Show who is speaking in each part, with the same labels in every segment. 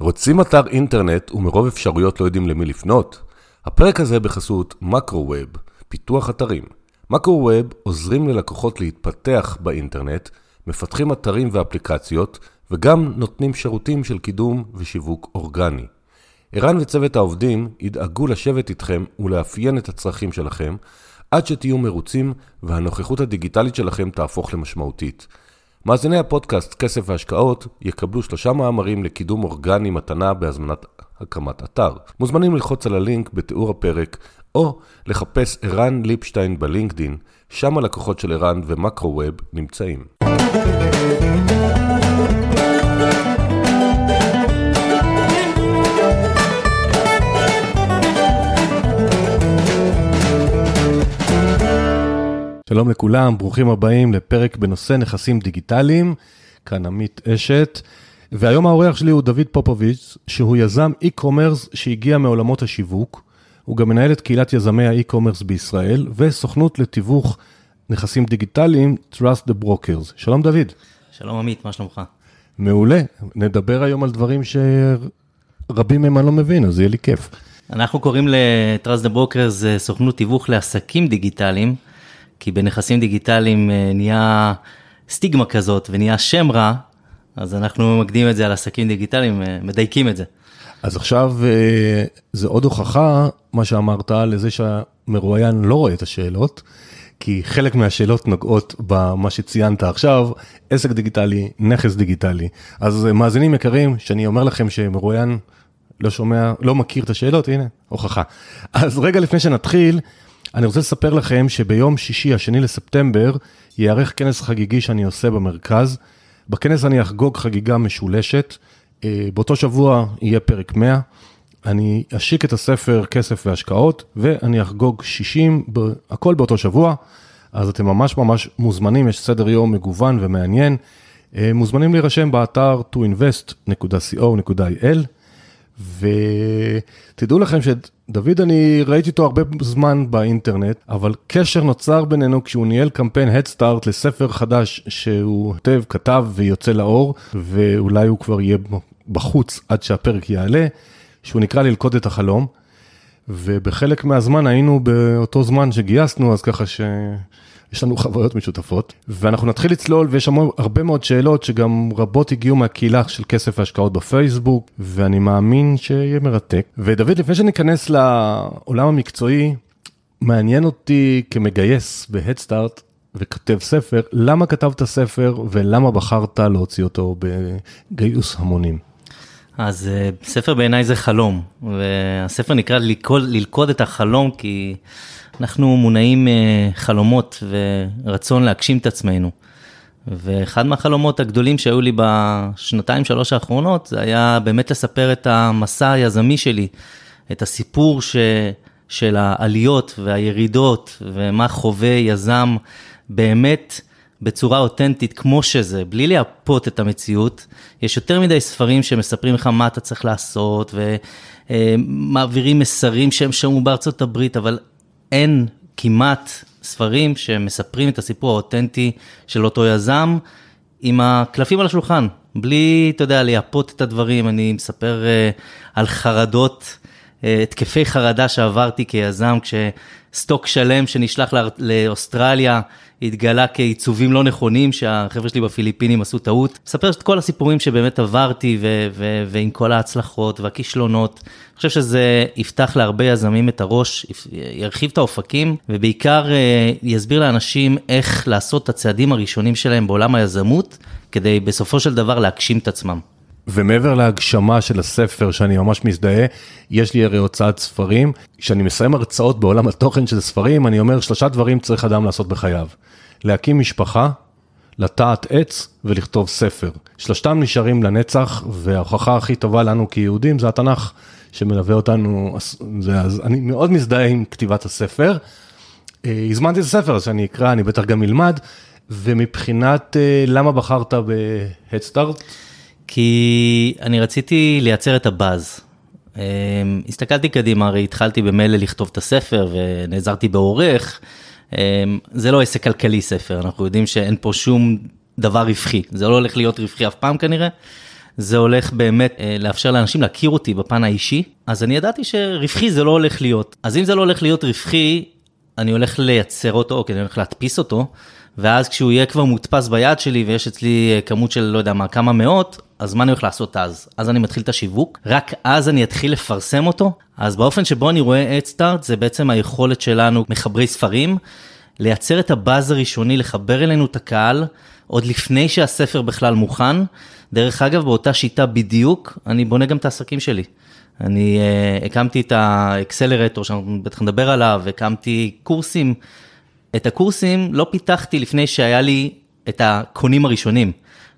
Speaker 1: רוצים אתר אינטרנט ומרוב אפשרויות לא יודעים למי לפנות? הפרק הזה בחסות מקרו-ווב, פיתוח אתרים. מקרו-ווב עוזרים ללקוחות להתפתח באינטרנט, מפתחים אתרים ואפליקציות, וגם נותנים שירותים של קידום ושיווק אורגני. ערן וצוות העובדים ידאגו לשבת איתכם ולאפיין את הצרכים שלכם, עד שתהיו מרוצים והנוכחות הדיגיטלית שלכם תהפוך למשמעותית. מאזיני הפודקאסט כסף והשקעות יקבלו שלושה מאמרים לקידום אורגני מתנה בהזמנת הקמת אתר. מוזמנים ללחוץ על הלינק בתיאור הפרק, או לחפש ערן ליפשטיין בלינקדין, שם הלקוחות של ערן ומקרו-ווב נמצאים. שלום לכולם, ברוכים הבאים לפרק בנושא נכסים דיגיטליים, כאן עמית אשת. והיום האורח שלי הוא דוד פופוביץ', שהוא יזם e-commerce שהגיע מעולמות השיווק. הוא גם מנהל את קהילת יזמי ה-e-commerce בישראל, וסוכנות לתיווך נכסים דיגיטליים, Trust the Brokers. שלום דוד.
Speaker 2: שלום עמית, מה שלומך?
Speaker 1: מעולה, נדבר היום על דברים שרבים מהם אני לא מבין, אז יהיה לי כיף.
Speaker 2: אנחנו קוראים ל-Trust the Brokers סוכנות תיווך לעסקים דיגיטליים. כי בנכסים דיגיטליים אה, נהיה סטיגמה כזאת ונהיה שם רע, אז אנחנו מקדימים את זה על עסקים דיגיטליים, אה, מדייקים את זה.
Speaker 1: אז עכשיו אה, זה עוד הוכחה, מה שאמרת, לזה שהמרואיין לא רואה את השאלות, כי חלק מהשאלות נוגעות במה שציינת עכשיו, עסק דיגיטלי, נכס דיגיטלי. אז מאזינים יקרים, שאני אומר לכם שמרואיין לא שומע, לא מכיר את השאלות, הנה, הוכחה. אז רגע לפני שנתחיל, אני רוצה לספר לכם שביום שישי, השני לספטמבר, ייערך כנס חגיגי שאני עושה במרכז. בכנס אני אחגוג חגיגה משולשת. אה, באותו שבוע יהיה פרק 100. אני אשיק את הספר כסף והשקעות, ואני אחגוג 60, הכל באותו שבוע. אז אתם ממש ממש מוזמנים, יש סדר יום מגוון ומעניין. אה, מוזמנים להירשם באתר toinvest.co.il. ותדעו לכם שדוד, אני ראיתי אותו הרבה זמן באינטרנט, אבל קשר נוצר בינינו כשהוא ניהל קמפיין הדסטארט לספר חדש שהוא כותב, כתב ויוצא לאור, ואולי הוא כבר יהיה בחוץ עד שהפרק יעלה, שהוא נקרא ללכוד את החלום. ובחלק מהזמן היינו באותו זמן שגייסנו, אז ככה ש... יש לנו חוויות משותפות, ואנחנו נתחיל לצלול, ויש שם הרבה מאוד שאלות שגם רבות הגיעו מהקהילה של כסף והשקעות בפייסבוק, ואני מאמין שיהיה מרתק. ודוד, לפני שניכנס לעולם המקצועי, מעניין אותי כמגייס בהדסטארט וכותב ספר, למה כתבת ספר ולמה בחרת להוציא אותו בגיוס המונים?
Speaker 2: אז אה, ספר בעיניי זה חלום, והספר נקרא ללכוד, ללכוד את החלום כי אנחנו מונעים אה, חלומות ורצון להגשים את עצמנו. ואחד מהחלומות הגדולים שהיו לי בשנתיים שלוש האחרונות, זה היה באמת לספר את המסע היזמי שלי, את הסיפור ש, של העליות והירידות ומה חווה יזם באמת בצורה אותנטית כמו שזה, בלי לייפות את המציאות. יש יותר מדי ספרים שמספרים לך מה אתה צריך לעשות ומעבירים מסרים שהם שמעו בארצות הברית, אבל אין כמעט ספרים שמספרים את הסיפור האותנטי של אותו יזם עם הקלפים על השולחן, בלי, אתה יודע, לייפות את הדברים. אני מספר uh, על חרדות, uh, התקפי חרדה שעברתי כיזם, כשסטוק שלם שנשלח לאוסטרליה התגלה כעיצובים לא נכונים, שהחבר'ה שלי בפיליפינים עשו טעות. מספר את כל הסיפורים שבאמת עברתי, ו- ו- ועם כל ההצלחות והכישלונות. אני חושב שזה יפתח להרבה יזמים את הראש, ירחיב את האופקים, ובעיקר אה, יסביר לאנשים איך לעשות את הצעדים הראשונים שלהם בעולם היזמות, כדי בסופו של דבר להגשים את עצמם.
Speaker 1: ומעבר להגשמה של הספר, שאני ממש מזדהה, יש לי הרי הוצאת ספרים. כשאני מסיים הרצאות בעולם התוכן של ספרים, אני אומר שלושה דברים צריך אדם לעשות בחייו. להקים משפחה, לטעת עץ ולכתוב ספר. שלושתם נשארים לנצח, וההוכחה הכי טובה לנו כיהודים זה התנ"ך, שמלווה אותנו, זה, אז אני מאוד מזדהה עם כתיבת הספר. אה, הזמנתי את הספר, שאני אקרא, אני בטח גם אלמד, ומבחינת אה, למה בחרת בהדסטארט?
Speaker 2: כי אני רציתי לייצר את הבאז. אמ, הסתכלתי קדימה, הרי התחלתי במילא לכתוב את הספר ונעזרתי בעורך. אמ, זה לא עסק כלכלי ספר, אנחנו יודעים שאין פה שום דבר רווחי, זה לא הולך להיות רווחי אף פעם כנראה. זה הולך באמת אה, לאפשר לאנשים להכיר אותי בפן האישי, אז אני ידעתי שרווחי זה לא הולך להיות. אז אם זה לא הולך להיות רווחי, אני הולך לייצר אותו, או אני הולך להדפיס אותו, ואז כשהוא יהיה כבר מודפס ביד שלי ויש אצלי אה, כמות של לא יודע מה, כמה מאות, אז מה אני הולך לעשות אז? אז אני מתחיל את השיווק, רק אז אני אתחיל לפרסם אותו. אז באופן שבו אני רואה אדסטארט זה בעצם היכולת שלנו, מחברי ספרים, לייצר את הבאז הראשוני, לחבר אלינו את הקהל, עוד לפני שהספר בכלל מוכן. דרך אגב, באותה שיטה בדיוק, אני בונה גם את העסקים שלי. אני uh, הקמתי את האקסלרטור, שאנחנו בטח נדבר עליו, הקמתי קורסים. את הקורסים לא פיתחתי לפני שהיה לי את הקונים הראשונים.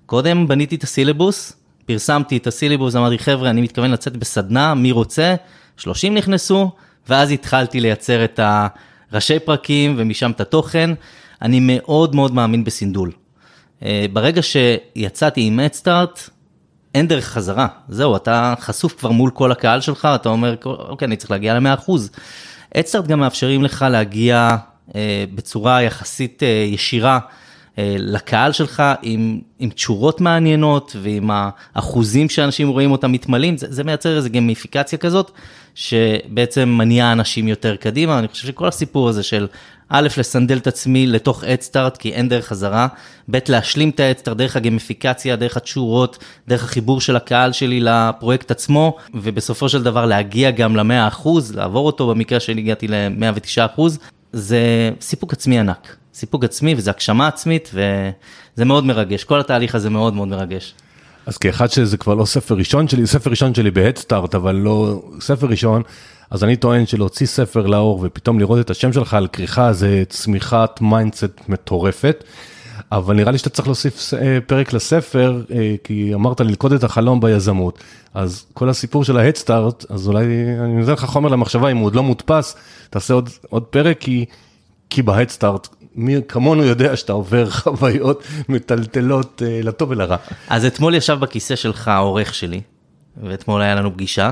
Speaker 2: קודם בניתי את הסילבוס, פרסמתי את הסילבוס, אמרתי, חבר'ה, אני מתכוון לצאת בסדנה, מי רוצה? 30 נכנסו, ואז התחלתי לייצר את הראשי פרקים ומשם את התוכן. אני מאוד מאוד מאמין בסינדול. אה, ברגע שיצאתי עם אדסטארט, אין דרך חזרה, זהו, אתה חשוף כבר מול כל הקהל שלך, אתה אומר, אוקיי, אני צריך להגיע ל-100%. אדסטארט גם מאפשרים לך להגיע בצורה יחסית אה, ישירה אה, לקהל שלך עם, עם תשורות מעניינות ועם האחוזים שאנשים רואים אותם מתמלאים, זה, זה מייצר איזו גמיפיקציה כזאת, שבעצם מניעה אנשים יותר קדימה. אני חושב שכל הסיפור הזה של א', לסנדל את עצמי לתוך אדסטארט, כי אין דרך חזרה, ב', להשלים את האדסטארט דרך הגמיפיקציה, דרך התשורות, דרך החיבור של הקהל שלי לפרויקט עצמו, ובסופו של דבר להגיע גם ל-100%, לעבור אותו, במקרה שלי הגעתי ל-109%, זה סיפוק עצמי ענק. סיפוק עצמי וזה הגשמה עצמית וזה מאוד מרגש, כל התהליך הזה מאוד מאוד מרגש.
Speaker 1: אז כאחד שזה כבר לא ספר ראשון שלי, ספר ראשון שלי בהדסטארט, אבל לא ספר ראשון, אז אני טוען שלהוציא ספר לאור ופתאום לראות את השם שלך על כריכה זה צמיחת mindset מטורפת. אבל נראה לי שאתה צריך להוסיף אה, פרק לספר, אה, כי אמרת ללכוד את החלום ביזמות. אז כל הסיפור של ההדסטארט, אז אולי אני נותן לך חומר למחשבה, אם הוא עוד לא מודפס, תעשה עוד, עוד פרק, כי, כי בהדסטארט מי כמונו יודע שאתה עובר חוויות מטלטלות uh, לטוב ולרע.
Speaker 2: אז אתמול ישב בכיסא שלך העורך שלי, ואתמול היה לנו פגישה,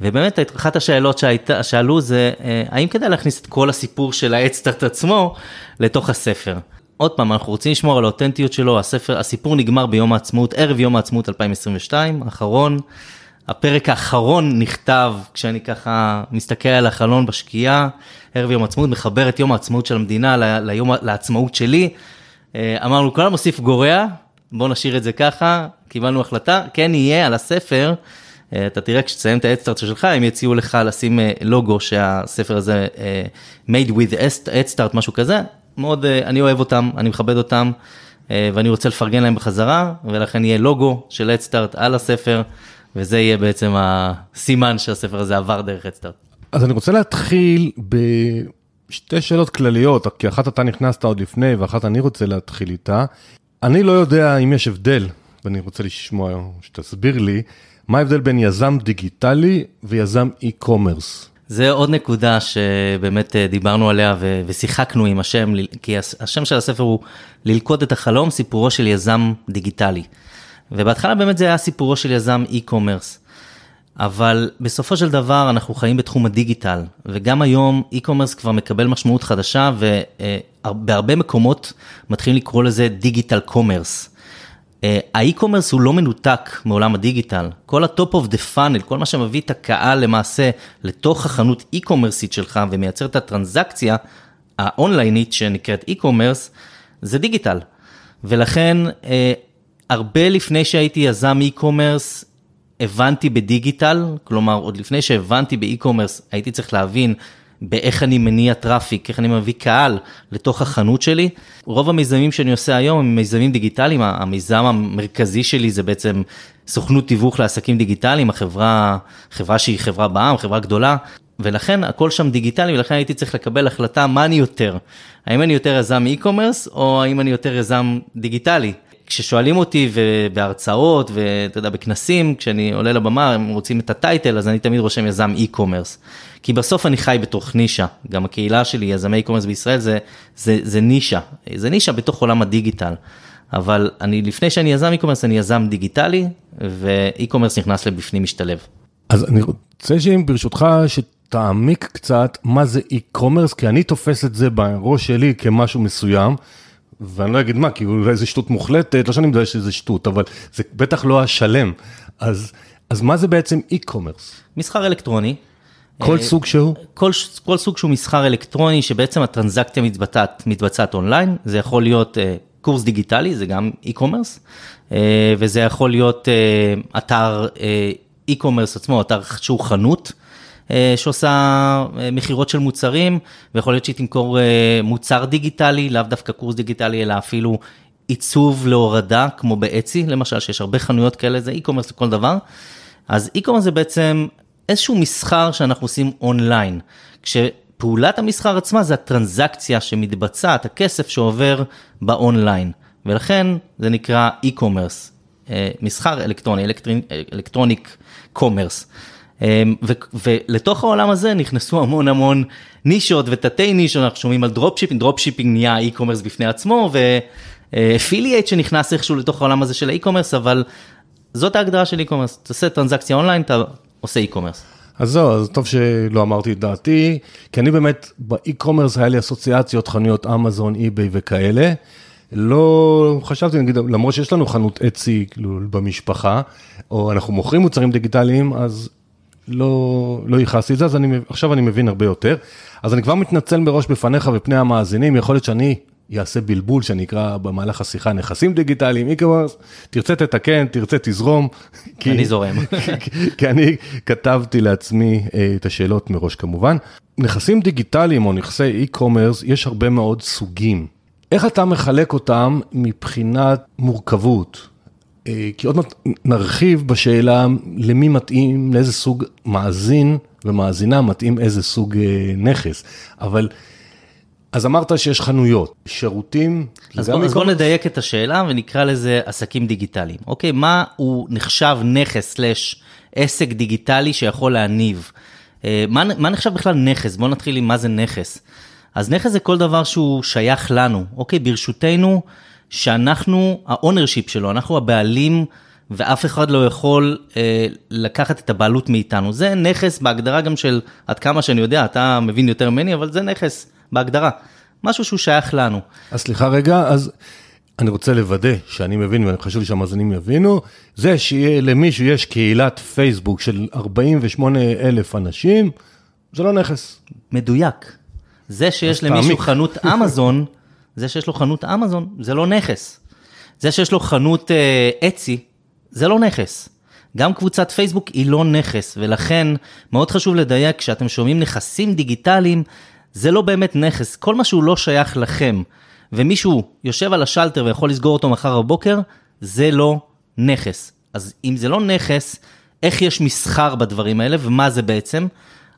Speaker 2: ובאמת אחת השאלות שהיית, שאלו זה, uh, האם כדאי להכניס את כל הסיפור של האדסטארט עצמו לתוך הספר? עוד פעם, אנחנו רוצים לשמור על האותנטיות שלו, הספר, הסיפור נגמר ביום העצמאות, ערב יום העצמאות 2022, האחרון. הפרק האחרון נכתב כשאני ככה מסתכל על החלון בשקיעה, ערב יום העצמאות, מחבר את יום העצמאות של המדינה ליום, לעצמאות שלי. אה, אמרנו, כל המוסיף גורע, בוא נשאיר את זה ככה, קיבלנו החלטה, כן יהיה על הספר, אה, אתה תראה כשתסיים את האדסטארט שלך, הם יציעו לך לשים אה, לוגו שהספר הזה made with אדסטארט, משהו כזה, מאוד, אני אוהב אותם, אני מכבד אותם, ואני רוצה לפרגן להם בחזרה, ולכן יהיה לוגו של אדסטארט על הספר. וזה יהיה בעצם הסימן שהספר הזה עבר דרך אדסטארט.
Speaker 1: אז אני רוצה להתחיל בשתי שאלות כלליות, כי אחת אתה נכנסת עוד לפני ואחת אני רוצה להתחיל איתה. אני לא יודע אם יש הבדל, ואני רוצה לשמוע, שתסביר לי, מה ההבדל בין יזם דיגיטלי ויזם e-commerce?
Speaker 2: זה עוד נקודה שבאמת אה, דיברנו עליה ו- ושיחקנו עם השם, כי השם של הספר הוא ללכוד את החלום, סיפורו של יזם דיגיטלי. ובהתחלה באמת זה היה סיפורו של יזם e-commerce. אבל בסופו של דבר אנחנו חיים בתחום הדיגיטל, וגם היום e-commerce כבר מקבל משמעות חדשה, ובהרבה מקומות מתחילים לקרוא לזה digital commerce. ה e-commerce הוא לא מנותק מעולם הדיגיטל, כל ה-top of the funnel, כל מה שמביא את הקהל למעשה לתוך החנות e-commerce ית שלך ומייצר את הטרנזקציה האונליינית שנקראת e-commerce, זה דיגיטל. ולכן אה, הרבה לפני שהייתי יזם e-commerce, הבנתי בדיגיטל, כלומר עוד לפני שהבנתי ב e-commerce, הייתי צריך להבין באיך אני מניע traffic, איך אני מביא קהל לתוך החנות שלי. רוב המיזמים שאני עושה היום הם מיזמים דיגיטליים, המיזם המרכזי שלי זה בעצם סוכנות תיווך לעסקים דיגיטליים, החברה, חברה שהיא חברה בע"מ, חברה גדולה, ולכן הכל שם דיגיטלי, ולכן הייתי צריך לקבל החלטה מה אני יותר, האם אני יותר יזם e-commerce או האם אני יותר יזם דיגיטלי. כששואלים אותי בהרצאות ואתה יודע בכנסים כשאני עולה לבמה הם רוצים את ה title אז אני תמיד רושם יזם e-commerce. כי בסוף אני חי בתוך נישה גם הקהילה שלי יזמי e-commerce בישראל זה, זה, זה נישה זה נישה בתוך עולם הדיגיטל. אבל אני לפני שאני יזם e-commerce אני יזם דיגיטלי ו-e-commerce נכנס לבפנים משתלב.
Speaker 1: אז אני רוצה שאם ברשותך שתעמיק קצת מה זה e-commerce כי אני תופס את זה בראש שלי כמשהו מסוים. ואני לא אגיד מה, כי אולי זה שטות מוחלטת, לא שאני יודע שזה שטות, אבל זה בטח לא השלם. אז, אז מה זה בעצם e-commerce?
Speaker 2: מסחר אלקטרוני.
Speaker 1: כל
Speaker 2: אה,
Speaker 1: סוג שהוא?
Speaker 2: כל, כל סוג שהוא מסחר אלקטרוני, שבעצם הטרנזקציה מתבצעת, מתבצעת אונליין, זה יכול להיות uh, קורס דיגיטלי, זה גם e-commerce, uh, וזה יכול להיות uh, אתר uh, e-commerce עצמו, אתר שהוא חנות, uh, שעושה uh, מכירות של מוצרים, ויכול להיות שהיא תמכור uh, מוצר דיגיטלי, לאו דווקא קורס דיגיטלי, אלא אפילו עיצוב להורדה, כמו ב Etsy, למשל, שיש הרבה חנויות כאלה, זה e-commerce לכל דבר. אז e-commerce זה בעצם איזשהו מסחר שאנחנו עושים אונליין, כשפעולת המסחר עצמה זה הטרנזקציה שמתבצעת, הכסף שעובר באונליין, ולכן זה נקרא e-commerce, אה, מסחר אלקטרוני, electronic commerce. אה, ולתוך העולם הזה נכנסו המון המון נישות ותתי נישות, אנחנו שומעים על dropshipping, dropshipping נהיה e-commerce בפני עצמו, ו affiliate שנכנס איכשהו לתוך העולם הזה של ה e-commerce, אבל זאת ההגדרה של e-commerce, אתה עושה טרנזקציה אונליין, אתה עושה e-commerce.
Speaker 1: אז זהו, אז טוב שלא אמרתי את דעתי, כי אני באמת, ב e-commerce היה לי אסוציאציות, חנויות אמזון, eBay וכאלה. לא חשבתי, נגיד, למרות שיש לנו חנות Etsy כאילו במשפחה, או אנחנו מוכרים מוצרים דיגיטליים, אז לא, לא ייחסתי את זה, אז אני, עכשיו אני מבין הרבה יותר. אז אני כבר מתנצל מראש בפניך ופני המאזינים, יכול להיות שאני יעשה בלבול שאני אקרא במהלך השיחה נכסים דיגיטליים, e-commerce, תרצה תתקן, תרצה תזרום.
Speaker 2: כי, אני זורם.
Speaker 1: כי, כי אני כתבתי לעצמי אה, את השאלות מראש כמובן. נכסים דיגיטליים או נכסי e-commerce, יש הרבה מאוד סוגים. איך אתה מחלק אותם מבחינת מורכבות? אה, כי עוד מעט נרחיב בשאלה למי מתאים, לאיזה סוג מאזין ומאזינה מתאים איזה סוג אה, נכס. אבל אז אמרת שיש חנויות, שירותים,
Speaker 2: אז בוא, אז בוא נדייק את השאלה ונקרא לזה עסקים דיגיטליים. אוקיי, מה הוא נחשב נכס slash עסק דיגיטלי שיכול להניב? אה, מה, מה נחשב בכלל נכס? בוא נתחיל עם מה זה נכס. אז נכס זה כל דבר שהוא שייך לנו, אוקיי? ברשותנו, שאנחנו ה ownership שלו, אנחנו הבעלים ואף אחד לא יכול אה, לקחת את הבעלות מאיתנו. זה נכס בהגדרה גם של, עד כמה שאני יודע, אתה מבין יותר ממני, אבל זה נכס. בהגדרה, משהו שהוא שייך לנו.
Speaker 1: אז סליחה רגע, אז אני רוצה לוודא שאני מבין, וחשוב לי שהמאזינים יבינו, זה שלמישהו יש קהילת פייסבוק של 48 אלף אנשים, זה לא נכס.
Speaker 2: מדויק. זה שיש למישהו תעמיק. חנות אמזון, זה שיש לו חנות אמזון, זה לא נכס. זה שיש לו חנות אה, אצי, זה לא נכס. גם קבוצת פייסבוק היא לא נכס, ולכן מאוד חשוב לדייק, כשאתם שומעים נכסים דיגיטליים, זה לא באמת נכס, כל מה שהוא לא שייך לכם, ומישהו יושב על השלטר ויכול לסגור אותו מחר בבוקר, זה לא נכס. אז אם זה לא נכס, איך יש מסחר בדברים האלה, ומה זה בעצם?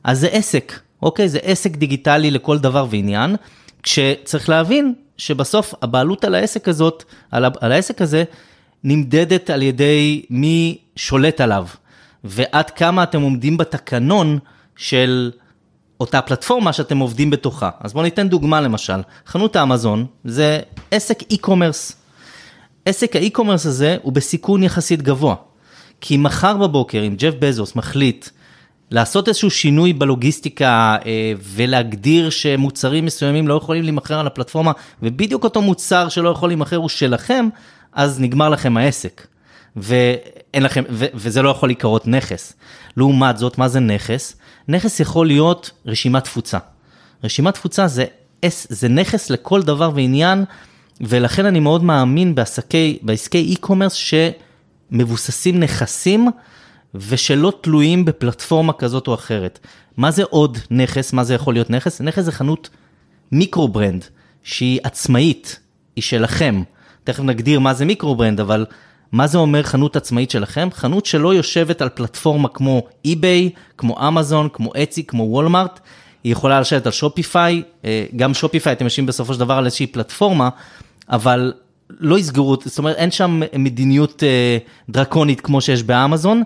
Speaker 2: אז זה עסק, אוקיי? זה עסק דיגיטלי לכל דבר ועניין, כשצריך להבין שבסוף הבעלות על העסק הזאת, על, על העסק הזה, נמדדת על ידי מי שולט עליו, ועד כמה אתם עומדים בתקנון של אותה פלטפורמה שאתם עובדים בתוכה. אז בואו ניתן דוגמה למשל, חנות האמזון זה עסק e-commerce. עסק האי-קומרס הזה הוא בסיכון יחסית גבוה. כי מחר בבוקר, אם ג'ף בזוס מחליט לעשות איזשהו שינוי בלוגיסטיקה אה, ולהגדיר שמוצרים מסוימים לא יכולים להימכר על הפלטפורמה, ובדיוק אותו מוצר שלא יכול להימכר הוא שלכם, אז נגמר לכם העסק. ואין לכם, ו, וזה לא יכול להיקרות נכס. לעומת זאת, מה זה נכס? נכס יכול להיות רשימת תפוצה. רשימת תפוצה זה, זה נכס לכל דבר ועניין, ולכן אני מאוד מאמין בעסקי, בעסקי e-commerce שמבוססים נכסים ושלא תלויים בפלטפורמה כזאת או אחרת. מה זה עוד נכס? מה זה יכול להיות נכס? נכס זה חנות micro brand, שהיא עצמאית, היא שלכם. תכף נגדיר מה זה micro brand, אבל מה זה אומר חנות עצמאית שלכם? חנות שלא יושבת על פלטפורמה כמו eBay, כמו אמזון, כמו Etsy, כמו Walmart, היא יכולה לשבת על Shopify, אה, גם Shopify אתם יושבים בסופו של דבר על איזושהי פלטפורמה, אבל לא יסגרו, זאת אומרת אין שם מדיניות אה, דרקונית כמו שיש באמזון,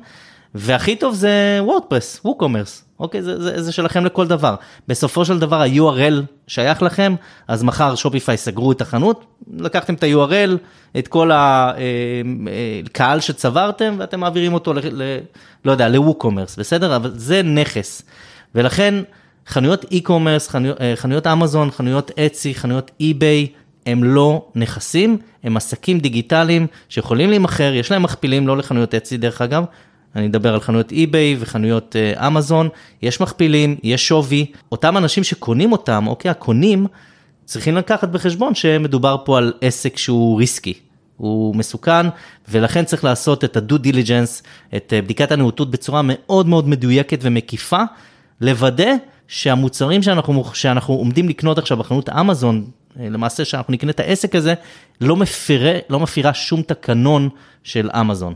Speaker 2: והכי טוב זה WordPress, WooCommerce, אוקיי? זה, זה, זה שלכם לכל דבר. בסופו של דבר ה-URL שייך לכם, אז מחר Shopify סגרו את החנות, לקחתם את ה-URL, את כל הקהל אה, אה, שצברתם, ואתם מעבירים אותו, ל, ל, לא יודע, ל WooCommerce, בסדר? אבל זה נכס. ולכן חנויות e-commerce, חנויות, אה, חנויות אמזון, חנויות Etsy, חנויות eBay, הם לא נכסים, הם עסקים דיגיטליים שיכולים להימכר, יש להם מכפילים, לא לחנויות אצי דרך אגב, אני מדבר על חנויות אי-ביי וחנויות אה, אמזון, יש מכפילים, יש שווי, אותם אנשים שקונים אותם, אוקיי, הקונים, צריכים לקחת בחשבון שמדובר פה על עסק שהוא ריסקי, הוא מסוכן, ולכן צריך לעשות את ה-due diligence, את אה, בדיקת הנאותות בצורה מאוד מאוד מדויקת ומקיפה, לוודא שהמוצרים שאנחנו, שאנחנו עומדים לקנות עכשיו בחנות אמזון, אה, למעשה שאנחנו נקנה את העסק הזה, לא מפירה, לא מפירה שום תקנון של אמזון.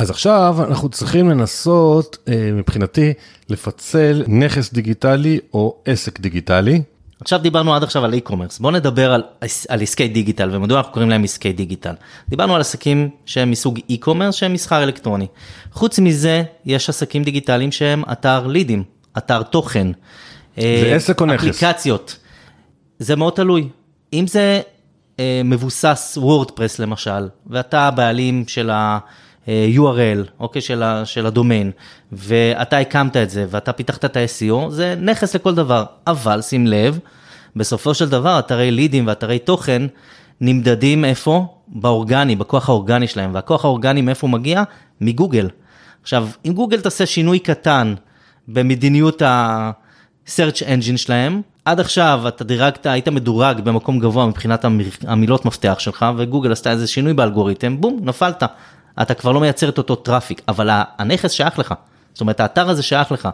Speaker 1: אז עכשיו אנחנו צריכים לנסות, אה, מבחינתי, לפצל נכס דיגיטלי או עסק דיגיטלי.
Speaker 2: עכשיו דיברנו עד עכשיו על e-commerce, בואו נדבר על, על עסקי דיגיטל ומדוע אנחנו קוראים להם עסקי דיגיטל. דיברנו על עסקים שהם מסוג e-commerce שהם מסחר אלקטרוני. חוץ מזה, יש עסקים דיגיטליים שהם אתר לידים, אתר תוכן.
Speaker 1: זה אה, עסק או נכס?
Speaker 2: אפליקציות. זה מאוד תלוי. אם זה אה, מבוסס וורדפרס למשל, ואתה הבעלים של ה... URL, אוקיי, של, ה, של הדומיין, ואתה הקמת את זה, ואתה פיתחת את ה-SEO, זה נכס לכל דבר. אבל שים לב, בסופו של דבר, אתרי לידים ואתרי תוכן נמדדים איפה? באורגני, בכוח האורגני שלהם. והכוח האורגני מאיפה הוא מגיע? מגוגל. עכשיו, אם גוגל תעשה שינוי קטן במדיניות ה-search engine שלהם, עד עכשיו אתה דירגת, היית מדורג במקום גבוה מבחינת המילות מפתח שלך, וגוגל עשתה איזה שינוי באלגוריתם, בום, נפלת. אתה כבר לא מייצר את אותו traffic, אבל הנכס שייך לך. זאת אומרת, האתר הזה שייך לך.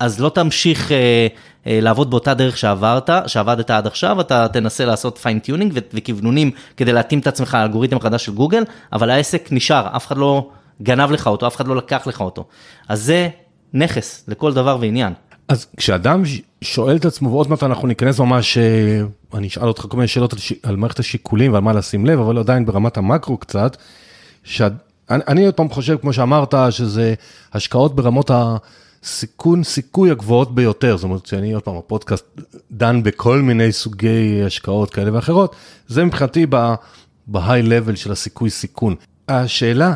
Speaker 2: אז לא תמשיך אה, אה, לעבוד באותה דרך שעברת, שעבדת עד עכשיו, אתה תנסה לעשות fine-tuning וכוונונים כדי להתאים את עצמך לאלגוריתם החדש של גוגל, אבל העסק נשאר, אף אחד לא גנב לך אותו, אף אחד לא לקח לך אותו. אז זה נכס לכל דבר ועניין.
Speaker 1: אז כשאדם שואל את עצמו, ועוד מעט אנחנו ניכנס ממש, אה, אני אשאל אותך כל מיני שאלות על, ש... על מערכת השיקולים ועל מה לשים לב, אבל עדיין ברמת המקרו קצת. אני, עוד פעם חושב, כמו שאמרת, שזה השקעות ברמות הסיכון, סיכוי הגבוהות ביותר. זאת אומרת, שאני עוד פעם, הפודקאסט דן בכל מיני סוגי השקעות כאלה ואחרות, זה מבחינתי בהיי לבל של הסיכוי סיכון. השאלה,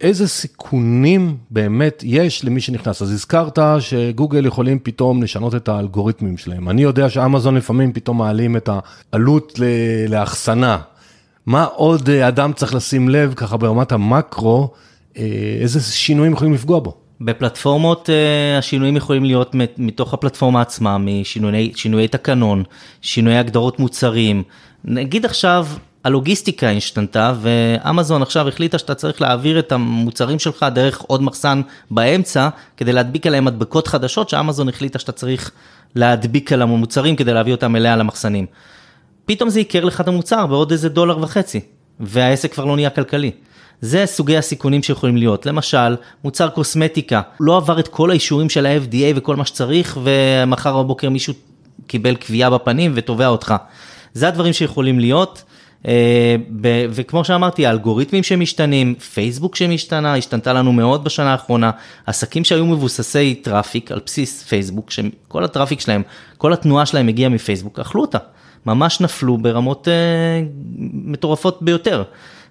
Speaker 1: איזה סיכונים באמת יש למי שנכנס? אז הזכרת שגוגל יכולים פתאום לשנות את האלגוריתמים שלהם. אני יודע שאמזון לפעמים פתאום מעלים את העלות לאחסנה מה עוד אה, אדם צריך לשים לב ככה ברמת המקרו, אה, איזה שינויים יכולים לפגוע בו?
Speaker 2: בפלטפורמות אה, השינויים יכולים להיות מתוך הפלטפורמה עצמה, משינויי תקנון, שינויי הגדרות מוצרים. נגיד עכשיו הלוגיסטיקה השתנתה ואמזון עכשיו החליטה שאתה צריך להעביר את המוצרים שלך דרך עוד מחסן באמצע כדי להדביק עליהם מדבקות חדשות שאמזון החליטה שאתה צריך להדביק על המוצרים כדי להביא אותם אליה למחסנים. פתאום זה ייקר לך את המוצר בעוד איזה דולר וחצי, והעסק כבר לא נהיה כלכלי. זה סוגי הסיכונים שיכולים להיות. למשל, מוצר קוסמטיקה, לא עבר את כל האישורים של ה-FDA וכל מה שצריך, ומחר בבוקר מישהו קיבל קביעה בפנים ותובע אותך. זה הדברים שיכולים להיות. אה, וכמו שאמרתי, האלגוריתמים שמשתנים, פייסבוק שמשתנה, השתנתה לנו מאוד בשנה האחרונה, עסקים שהיו מבוססי traffic על בסיס פייסבוק, שכל ה traffic שלהם, כל התנועה שלהם הגיעה מפייסבוק, אכלו אותה. ממש נפלו ברמות אה, מטורפות ביותר.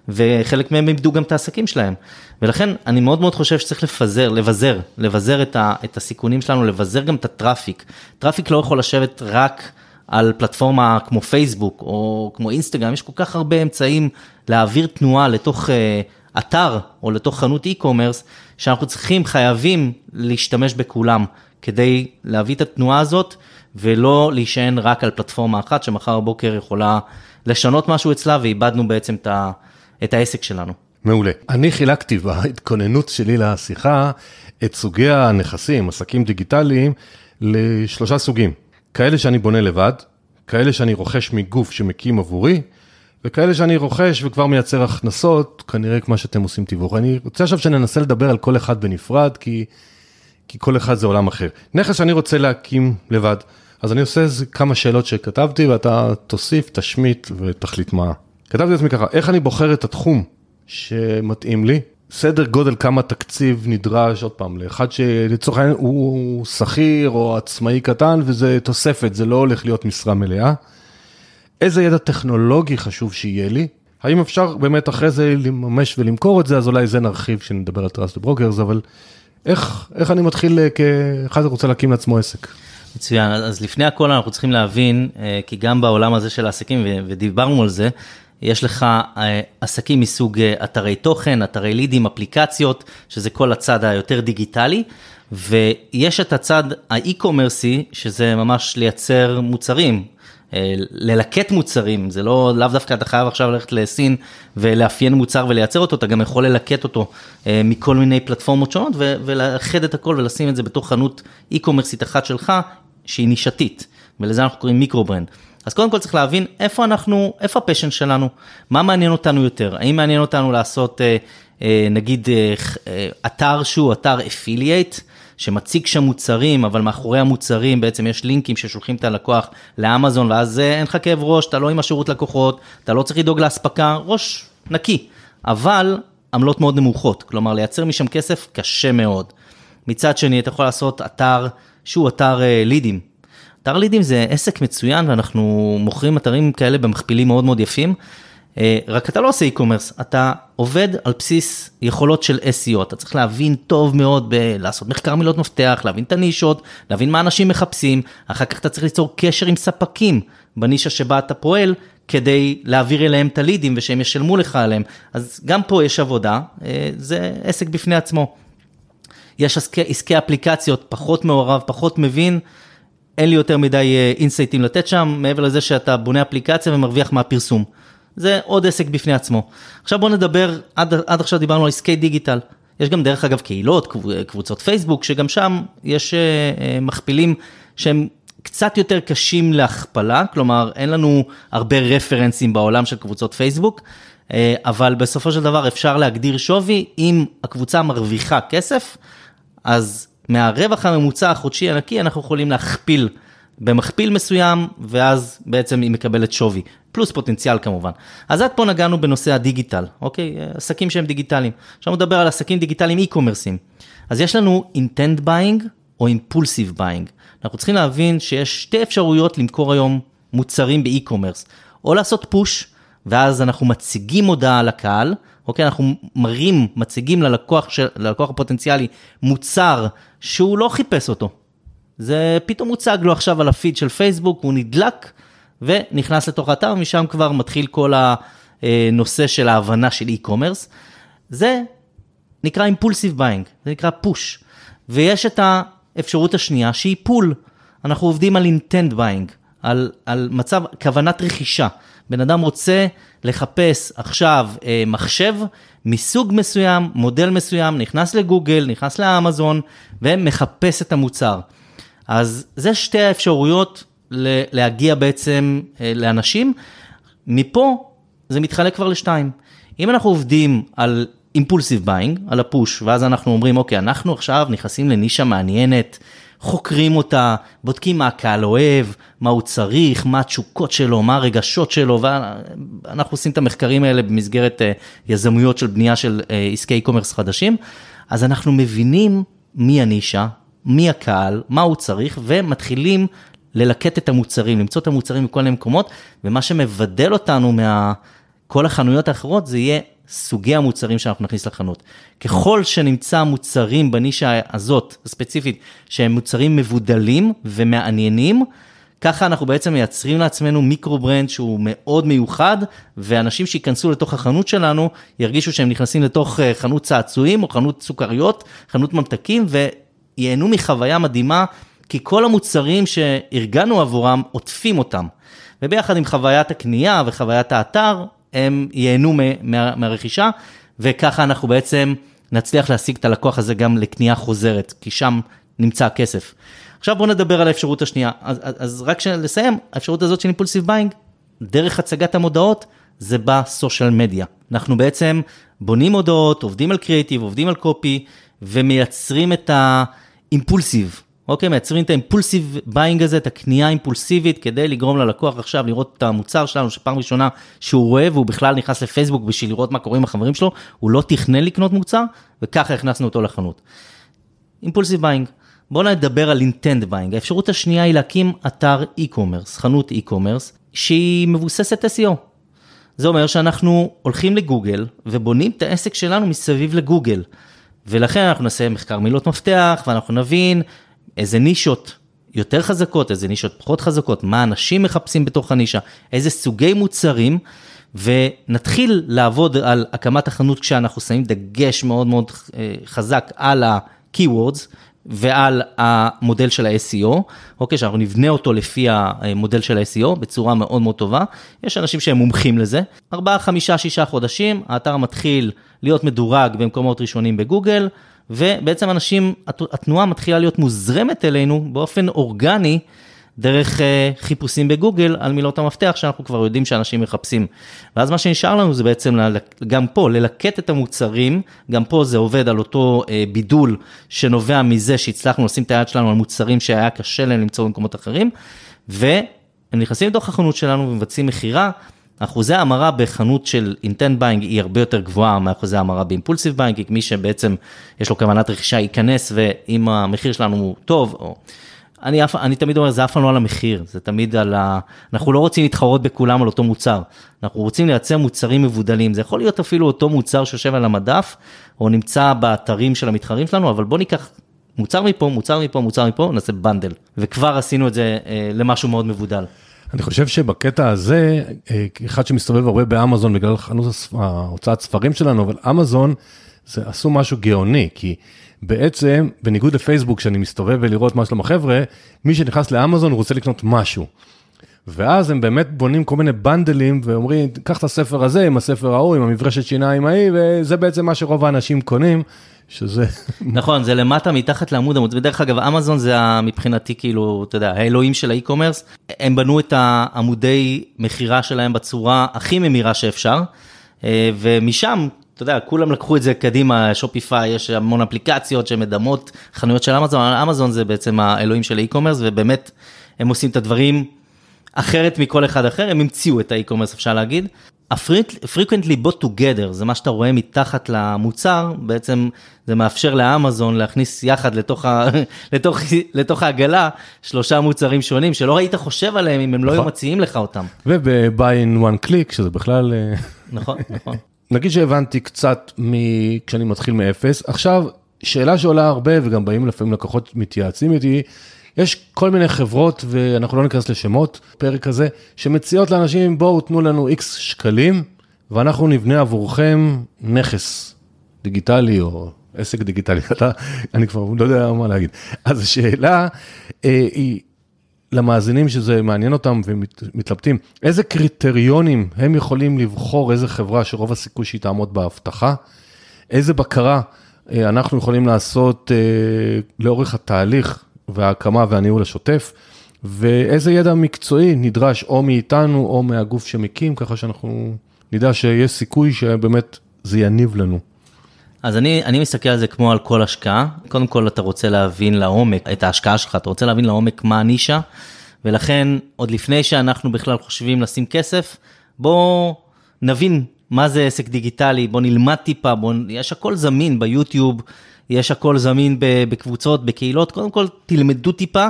Speaker 2: וחלק מהם איבדו גם את העסקים שלהם. ולכן אני מאוד מאוד חושב שצריך לפזר, לבזר, לבזר את, ה, את הסיכונים שלנו, לבזר גם את ה traffic. traffic לא יכול לשבת רק על פלטפורמה כמו פייסבוק או כמו אינסטגרם, יש כל כך הרבה אמצעים להעביר תנועה לתוך אה, אתר או לתוך חנות e-commerce, שאנחנו צריכים, חייבים להשתמש בכולם כדי להביא את התנועה הזאת. ולא להישען רק על פלטפורמה אחת שמחר בבוקר יכולה לשנות משהו אצלה ואיבדנו בעצם את, ה, את העסק שלנו.
Speaker 1: מעולה. אני חילקתי בהתכוננות שלי לשיחה את סוגי הנכסים, עסקים דיגיטליים, לשלושה סוגים. כאלה שאני בונה לבד, כאלה שאני רוכש מגוף שמקים עבורי, וכאלה שאני רוכש וכבר מייצר הכנסות, כנראה כמו שאתם עושים תיווך. אני רוצה עכשיו שננסה לדבר על כל אחד בנפרד, כי, כי כל אחד זה עולם אחר. נכס שאני רוצה להקים לבד. אז אני עושה איזה כמה שאלות שכתבתי ואתה תוסיף, תשמיט ותחליט מה. כתבתי לעצמי ככה, איך אני בוחר את התחום שמתאים לי? סדר גודל כמה תקציב נדרש, עוד פעם, לאחד שלצורך העניין הוא שכיר או עצמאי קטן וזה תוספת, זה לא הולך להיות משרה מלאה. איזה ידע טכנולוגי חשוב שיהיה לי? האם אפשר באמת אחרי זה לממש ולמכור את זה, אז אולי זה נרחיב כשנדבר על trust ו brokers, אבל איך, איך אני מתחיל כאחד שרוצה להקים לעצמו עסק?
Speaker 2: מצוין, אז לפני הכל אנחנו צריכים להבין, אה, כי גם בעולם הזה של העסקים, ודיברנו על זה, יש לך אה, עסקים מסוג אה, אתרי תוכן, אתרי לידים, אפליקציות, שזה כל הצד היותר דיגיטלי, ויש את הצד האי-קומרסי, שזה ממש לייצר מוצרים. אה, ללקט מוצרים, זה לא, לאו דווקא אתה חייב עכשיו ללכת לסין ולאפיין מוצר ולייצר אותו, אתה גם יכול ללקט אותו מכל מיני פלטפורמות שונות ולאחד את הכל ולשים את זה בתוך חנות אי-קומרסית אחת שלך, שהיא נישתית, ולזה אנחנו קוראים micro brand. אז קודם כל צריך להבין איפה אנחנו, איפה ה passion שלנו, מה מעניין אותנו יותר, האם מעניין אותנו לעשות אה, אה, נגיד אה, אתר שהוא אתר affiliate, שמציג שם מוצרים, אבל מאחורי המוצרים בעצם יש לינקים ששולחים את הלקוח לאמזון, ואז אין לך כאב ראש, אתה לא עם השירות לקוחות, אתה לא צריך לדאוג לאספקה, ראש נקי, אבל עמלות מאוד נמוכות, כלומר לייצר משם כסף קשה מאוד. מצד שני, אתה יכול לעשות אתר שהוא אתר לידים, אתר לידים זה עסק מצוין ואנחנו מוכרים אתרים כאלה במכפילים מאוד מאוד יפים. אה, רק אתה לא עושה e-commerce, אתה עובד על בסיס יכולות של SEO, אתה צריך להבין טוב מאוד בלעשות מחקר מילות מפתח, להבין את הנישות, להבין מה אנשים מחפשים, אחר כך אתה צריך ליצור קשר עם ספקים בנישה שבה אתה פועל, כדי להעביר אליהם את הלידים ושהם ישלמו לך עליהם. אז גם פה יש עבודה, אה, זה עסק בפני עצמו. יש עסקי, עסקי אפליקציות, פחות מעורב, פחות מבין, אין לי יותר מדי אינסייטים אה, לתת שם, מעבר לזה שאתה בונה אפליקציה ומרוויח מהפרסום. זה עוד עסק בפני עצמו. עכשיו בוא נדבר, עד, עד עכשיו דיברנו על עסקי דיגיטל. יש גם דרך אגב קהילות, קבוצות פייסבוק, שגם שם יש uh, מכפילים שהם קצת יותר קשים להכפלה, כלומר אין לנו הרבה רפרנסים בעולם של קבוצות פייסבוק, uh, אבל בסופו של דבר אפשר להגדיר שווי, אם הקבוצה מרוויחה כסף, אז מהרווח הממוצע החודשי הנקי אנחנו יכולים להכפיל במכפיל מסוים, ואז בעצם היא מקבלת שווי, פלוס פוטנציאל כמובן. אז עד פה נגענו בנושא הדיגיטל, אוקיי? עסקים שהם דיגיטליים. עכשיו נדבר על עסקים דיגיטליים אי-קומרסים. אז יש לנו intent buying או impulsive buying. אנחנו צריכים להבין שיש שתי אפשרויות למכור היום מוצרים ב e-commerce. או לעשות push, ואז אנחנו מציגים מודעה לקהל, אוקיי? אנחנו מראים, מציגים ללקוח, של, ללקוח הפוטנציאלי מוצר שהוא לא חיפש אותו. זה פתאום מוצג לו עכשיו על הפיד של פייסבוק, הוא נדלק ונכנס לתוך האתר, ומשם כבר מתחיל כל הנושא של ההבנה של e-commerce. זה נקרא impulsive buying, זה נקרא push. ויש את האפשרות השנייה שהיא pull. אנחנו עובדים על intent buying, על, על מצב, כוונת רכישה. בן אדם רוצה לחפש עכשיו אה, מחשב מסוג מסוים, מודל מסוים, נכנס לגוגל, נכנס לאמזון ומחפש את המוצר. אז זה שתי האפשרויות להגיע בעצם אה, לאנשים. מפה זה מתחלק כבר לשתיים. אם אנחנו עובדים על impulsive buying, על ה push, ואז אנחנו אומרים, אוקיי, אנחנו עכשיו נכנסים לנישה מעניינת, חוקרים אותה, בודקים מה הקהל אוהב, מה הוא צריך, מה התשוקות שלו, מה הרגשות שלו, ואנחנו עושים את המחקרים האלה במסגרת אה, יזמויות של בנייה של אה, עסקי e-commerce חדשים, אז אנחנו מבינים מי הנישה, מי הקהל, מה הוא צריך, ומתחילים ללקט את המוצרים, למצוא את המוצרים מכל מיני מקומות, ומה שמבדל אותנו מכל החנויות האחרות זה יהיה סוגי המוצרים שאנחנו נכניס לחנות. ככל שנמצא מוצרים בנישה הזאת, הספציפית, שהם מוצרים מבודלים ומעניינים, ככה אנחנו בעצם מייצרים לעצמנו מיקרו ברנד שהוא מאוד מיוחד, ואנשים שייכנסו לתוך החנות שלנו ירגישו שהם נכנסים לתוך אה, חנות צעצועים או חנות סוכריות, חנות ממתקים, וייהנו מחוויה מדהימה, כי כל המוצרים שארגנו עבורם עוטפים אותם. וביחד עם חוויית הקנייה וחוויית האתר, הם ייהנו מה, מהרכישה, וככה אנחנו בעצם נצליח להשיג את הלקוח הזה גם לקנייה חוזרת, כי שם נמצא הכסף. עכשיו בואו נדבר על האפשרות השנייה. אז, אז רק לסיים, האפשרות הזאת של impulsive buying, דרך הצגת המודעות, זה ב social media. אנחנו בעצם בונים מודעות, עובדים על קריאיטיב, עובדים על copy, ומייצרים את ה impulsive. אוקיי, מייצרים את ה impulsive buying הזה, את הקנייה האימפולסיבית, כדי לגרום ללקוח עכשיו לראות את המוצר שלנו, שפעם ראשונה שהוא רואה, והוא בכלל נכנס לפייסבוק בשביל לראות מה קורה עם החברים שלו, הוא לא תכנן לקנות מוצר, וככה הכנסנו אותו לחנות. impulsive buying. בואו נדבר על intent buying. האפשרות השנייה היא להקים אתר e-commerce, חנות e-commerce, שהיא מבוססת SEO. זה אומר שאנחנו הולכים לגוגל ובונים את העסק שלנו מסביב לגוגל. ולכן אנחנו נעשה מחקר מילות מפתח ואנחנו נבין איזה נישות יותר חזקות, איזה נישות פחות חזקות, מה אנשים מחפשים בתוך הנישה, איזה סוגי מוצרים, ונתחיל לעבוד על הקמת החנות כשאנחנו שמים דגש מאוד מאוד אה, חזק על ה-keywords. ועל המודל של ה-SEO, אוקיי, שאנחנו נבנה אותו לפי המודל של ה-SEO בצורה מאוד מאוד טובה. יש אנשים שהם מומחים לזה. ארבעה, חמישה, שישה חודשים, האתר מתחיל להיות מדורג במקומות ראשונים בגוגל, ובעצם אנשים, התנועה מתחילה להיות מוזרמת אלינו באופן אורגני. דרך uh, חיפושים בגוגל על מילות המפתח שאנחנו כבר יודעים שאנשים מחפשים. ואז מה שנשאר לנו זה בעצם גם פה ללקט את המוצרים, גם פה זה עובד על אותו uh, בידול שנובע מזה שהצלחנו לשים את היד שלנו על מוצרים שהיה קשה להם למצוא במקומות אחרים, והם נכנסים לתוך החנות שלנו ומבצעים מכירה. אחוזי ההמרה בחנות של intent buying היא הרבה יותר גבוהה מאחוזי ההמרה ב impulsive buying, כי מי שבעצם יש לו כוונת רכישה ייכנס ואם המחיר שלנו הוא טוב, או אני, אני תמיד אומר, זה אף פעם לא על המחיר, זה תמיד על ה... אנחנו לא רוצים להתחרות בכולם על אותו מוצר, אנחנו רוצים לייצר מוצרים מבודלים, זה יכול להיות אפילו אותו מוצר שיושב על המדף, או נמצא באתרים של המתחרים שלנו, אבל בוא ניקח מוצר מפה, מוצר מפה, מוצר מפה, נעשה בנדל, וכבר עשינו את זה אה, למשהו מאוד מבודל.
Speaker 1: אני חושב שבקטע הזה, אה, אחד שמסתובב הרבה באמזון בגלל חנות הוצאת ספרים שלנו, אבל אמזון, זה עשו משהו גאוני, כי בעצם, בניגוד לפייסבוק, כשאני מסתובב ולראות מה שלום החבר'ה, מי שנכנס לאמזון רוצה לקנות משהו. ואז הם באמת בונים כל מיני בנדלים ואומרים, קח את הספר הזה עם הספר ההוא, עם המברשת שיניים ההיא, וזה בעצם מה שרוב האנשים קונים, שזה...
Speaker 2: נכון, זה למטה מתחת לעמוד עמוד, ודרך אגב, אמזון זה מבחינתי כאילו, אתה יודע, האלוהים של ה-e-commerce, הם בנו את העמודי מכירה שלהם בצורה הכי ממירה שאפשר, אה, ומשם אתה יודע, כולם לקחו את זה קדימה, Shopify, יש המון אפליקציות שמדמות חנויות של אמזון, אמזון זה בעצם האלוהים של ה-e-commerce, ובאמת הם עושים את הדברים אחרת מכל אחד אחר, הם המציאו את ה-e-commerce אפשר להגיד. ה-frequently bought together זה מה שאתה רואה מתחת למוצר, בעצם זה מאפשר לאמזון להכניס יחד לתוך, ה, לתוך, לתוך העגלה שלושה מוצרים שונים שלא היית חושב עליהם אם הם לא היו נכון. מציעים לך אותם.
Speaker 1: וב-buy in one click שזה בכלל... אה,
Speaker 2: נכון, נכון.
Speaker 1: נגיד שהבנתי קצת כשאני מתחיל מאפס, עכשיו, שאלה שעולה הרבה וגם באים לפעמים לקוחות מתייעצים איתי, יש כל מיני חברות, ואנחנו לא ניכנס לשמות, פרק הזה, שמציעות לאנשים, בואו תנו לנו איקס שקלים, ואנחנו נבנה עבורכם נכס דיגיטלי או עסק דיגיטלי, אתה, אני כבר לא יודע מה להגיד. אז השאלה אה, היא, למאזינים שזה מעניין אותם ומתלבטים, איזה קריטריונים הם יכולים לבחור איזה חברה שרוב הסיכוי שהיא תעמוד בהבטחה, איזה בקרה אה, אנחנו יכולים לעשות אה, לאורך התהליך וההקמה והניהול השוטף, ואיזה ידע מקצועי נדרש או מאיתנו או מהגוף שמקים, ככה שאנחנו נדע שיש סיכוי שבאמת זה יניב לנו.
Speaker 2: אז אני, אני מסתכל על זה כמו על כל השקעה. קודם כל אתה רוצה להבין לעומק את ההשקעה שלך, אתה רוצה להבין לעומק מה הנישה, ולכן עוד לפני שאנחנו בכלל חושבים לשים כסף, בוא נבין מה זה עסק דיגיטלי, בוא נלמד טיפה, בוא, יש הכל זמין ביוטיוב, יש הכל זמין בקבוצות, בקהילות, קודם כל תלמדו טיפה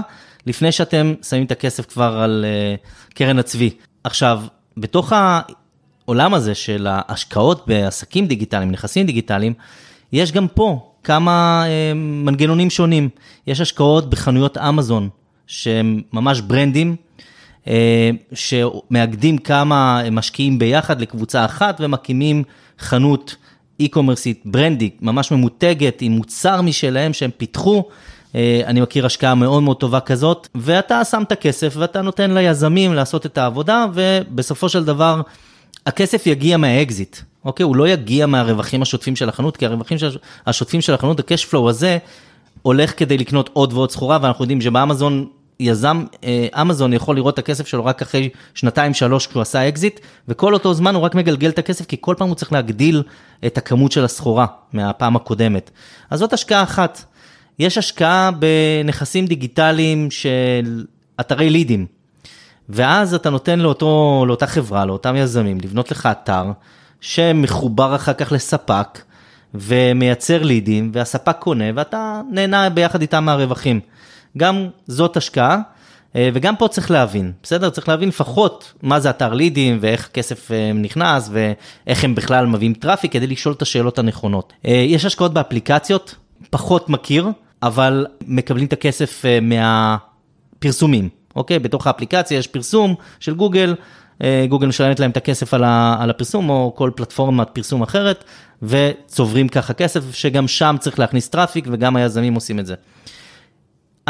Speaker 2: לפני שאתם שמים את הכסף כבר על uh, קרן הצבי. עכשיו, בתוך העולם הזה של ההשקעות בעסקים דיגיטליים, נכסים דיגיטליים, יש גם פה כמה uh, מנגנונים שונים. יש השקעות בחנויות אמזון, שהם ממש ברנדים, uh, שמאגדים כמה משקיעים ביחד לקבוצה אחת ומקימים חנות e-commerceית, ברנדית, ממש ממותגת, עם מוצר משלהם שהם פיתחו. אני מכיר השקעה מאוד מאוד טובה כזאת, ואתה שם את הכסף ואתה נותן ליזמים לעשות את העבודה, ובסופו של דבר הכסף יגיע מהאקזיט, אוקיי? הוא לא יגיע מהרווחים השוטפים של החנות, כי הרווחים השוטפים של החנות, ה-cash flow הזה, הולך כדי לקנות עוד ועוד סחורה, ואנחנו יודעים שבאמזון, יזם אה, אמזון יכול לראות את הכסף שלו רק אחרי שנתיים שלוש כשהוא עשה אקזיט, וכל אותו זמן הוא רק מגלגל את הכסף, כי כל פעם הוא צריך להגדיל את הכמות של הסחורה מהפעם הקודמת. אז זאת השקעה אחת. יש השקעה בנכסים דיגיטליים של אתרי לידים. ואז אתה נותן לאותו, לאותה חברה, לאותם יזמים, לבנות לך אתר שמחובר אחר כך לספק ומייצר לידים, והספק קונה ואתה נהנה ביחד איתם מהרווחים. גם זאת השקעה, אה, וגם פה צריך להבין, בסדר? צריך להבין לפחות מה זה אתר לידים ואיך כסף אה, נכנס ואיך הם בכלל מביאים traffic כדי לשאול את השאלות הנכונות. אה, יש השקעות באפליקציות, פחות מכיר, אבל מקבלים את הכסף מה... פרסומים, אוקיי? בתוך האפליקציה יש פרסום של גוגל, גוגל משלמת להם את הכסף על הפרסום, או כל פלטפורמת פרסום אחרת, וצוברים ככה כסף, שגם שם צריך להכניס traffic, וגם היזמים עושים את זה.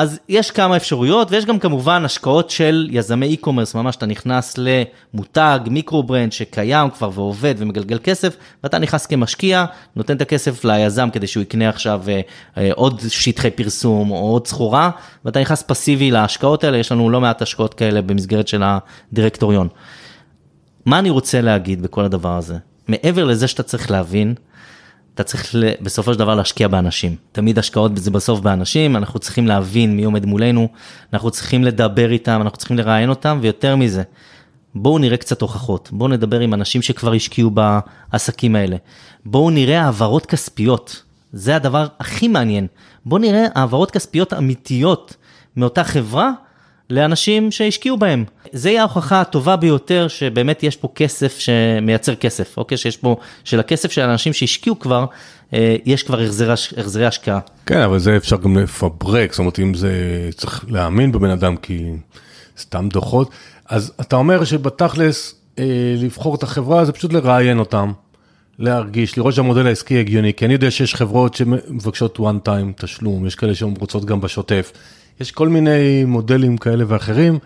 Speaker 2: אז יש כמה אפשרויות, ויש גם כמובן השקעות של יזמי e-commerce, ממש אתה נכנס למותג, מיקרו-ברנד שקיים כבר ועובד ומגלגל כסף, ואתה נכנס כמשקיע, נותן את הכסף ליזם כדי שהוא יקנה עכשיו אה, אה, עוד שטחי פרסום או עוד סחורה, ואתה נכנס פסיבי להשקעות האלה, יש לנו לא מעט השקעות כאלה במסגרת של הדירקטוריון. מה אני רוצה להגיד בכל הדבר הזה? מעבר לזה שאתה צריך להבין, אתה צריך בסופו של דבר להשקיע באנשים. תמיד השקעות זה בסוף באנשים, אנחנו צריכים להבין מי עומד מולנו, אנחנו צריכים לדבר איתם, אנחנו צריכים לראיין אותם, ויותר מזה, בואו נראה קצת הוכחות, בואו נדבר עם אנשים שכבר השקיעו בעסקים האלה. בואו נראה העברות כספיות, זה הדבר הכי מעניין. בואו נראה העברות כספיות אמיתיות מאותה חברה לאנשים שהשקיעו בהם. זה יהיה ההוכחה הטובה ביותר שבאמת יש פה כסף שמייצר כסף, אוקיי? שיש פה, של הכסף של אנשים שהשקיעו כבר, אה, יש כבר החזרי, החזרי השקעה.
Speaker 1: כן, אבל זה אפשר גם לפברק, זאת אומרת, אם זה צריך להאמין בבן אדם כי סתם דוחות, אז אתה אומר שבתכלס, אה, לבחור את החברה זה פשוט לראיין אותם. להרגיש, לראות שהמודל העסקי הגיוני, כי אני יודע שיש חברות שמבקשות one time תשלום, יש כאלה שרוצות גם בשוטף. יש כל מיני מודלים כאלה ואחרים.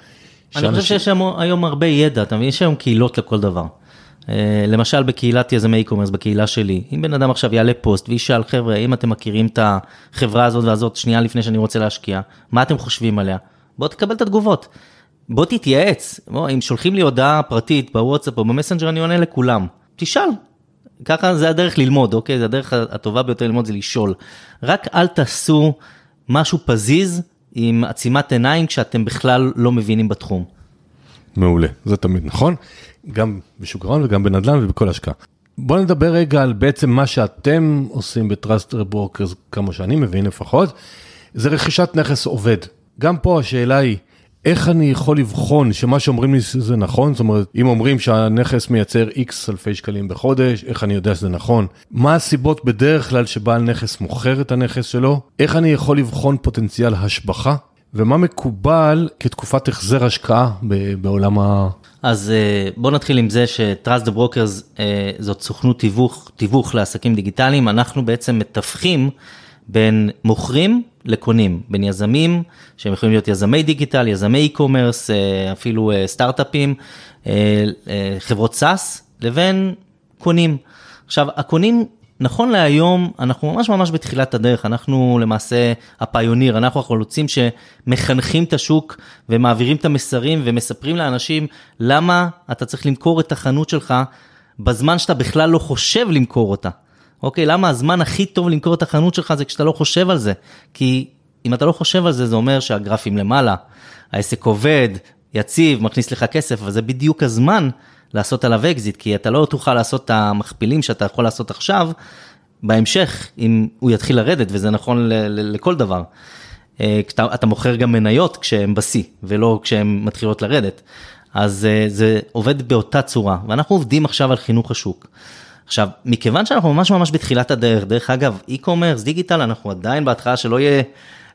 Speaker 2: אני חושב שיש היום הרבה ידע, אתה מבין? יש היום קהילות לכל דבר. אה, למשל בקהילת יזמי e-commerce, בקהילה שלי, אם בן אדם עכשיו יעלה פוסט וישאל, חבר'ה, אם אתם מכירים את החברה הזאת והזאת שנייה לפני שאני רוצה להשקיע, מה אתם חושבים עליה? בוא תקבל את התגובות. בוא תתייעץ, בוא, אם שולחים לי הודעה פרטית בוואטסאפ או במסנג'ר, אני עונה לכולם. תשאל. ככה זה הדרך ללמוד, אוקיי? זה הדרך הטובה ביותר ללמוד זה לשאול. רק אל תעשו משהו פזיז עם עצימת עיניים כשאתם בכלל לא מבינים בתחום.
Speaker 1: מעולה, זה תמיד נכון, גם בשוק ההון וגם בנדל"ן ובכל השקעה. בוא נדבר רגע על בעצם מה שאתם עושים ב-Truster Brokers, כמה שאני מבין לפחות, זה רכישת נכס עובד. גם פה השאלה היא, איך אני יכול לבחון שמה שאומרים לי זה נכון? זאת אומרת, אם אומרים שהנכס מייצר איקס אלפי שקלים בחודש, איך אני יודע שזה נכון? מה הסיבות בדרך כלל שבעל נכס מוכר את הנכס שלו? איך אני יכול לבחון פוטנציאל השבחה? ומה מקובל כתקופת החזר השקעה בעולם ה...
Speaker 2: אז אה, בוא נתחיל עם זה ש-Trust the Brokers זאת סוכנות תיווך, תיווך לעסקים דיגיטליים, אנחנו בעצם מתווכים בין מוכרים לקונים, בין יזמים, שהם יכולים להיות יזמי דיגיטל, יזמי e-commerce, אה, אפילו אה, סטארט-אפים, אה, חברות SaaS, לבין קונים. עכשיו, הקונים, נכון להיום, אנחנו ממש ממש בתחילת הדרך, אנחנו למעשה ה-pioneer, אנחנו החלוצים שמחנכים את השוק ומעבירים את המסרים ומספרים לאנשים למה אתה צריך למכור את החנות שלך בזמן שאתה בכלל לא חושב למכור אותה. אוקיי, למה הזמן הכי טוב למכור את החנות שלך זה כשאתה לא חושב על זה? כי אם אתה לא חושב על זה, זה אומר שהגרפים למעלה, העסק עובד, יציב, מכניס לך כסף, אבל זה בדיוק הזמן לעשות עליו אקזיט, כי אתה לא תוכל לעשות את המכפילים שאתה יכול לעשות עכשיו, בהמשך, אם הוא יתחיל לרדת, וזה נכון לכל דבר. אה, אתה מוכר גם מניות כשהן בשיא, ולא כשהן מתחילות לרדת. אז אה, זה עובד באותה צורה, ואנחנו עובדים עכשיו על חינוך השוק. עכשיו, מכיוון שאנחנו ממש ממש בתחילת הדרך, דרך אגב, e-commerce, דיגיטל, אנחנו עדיין בהתחלה שלא יהיה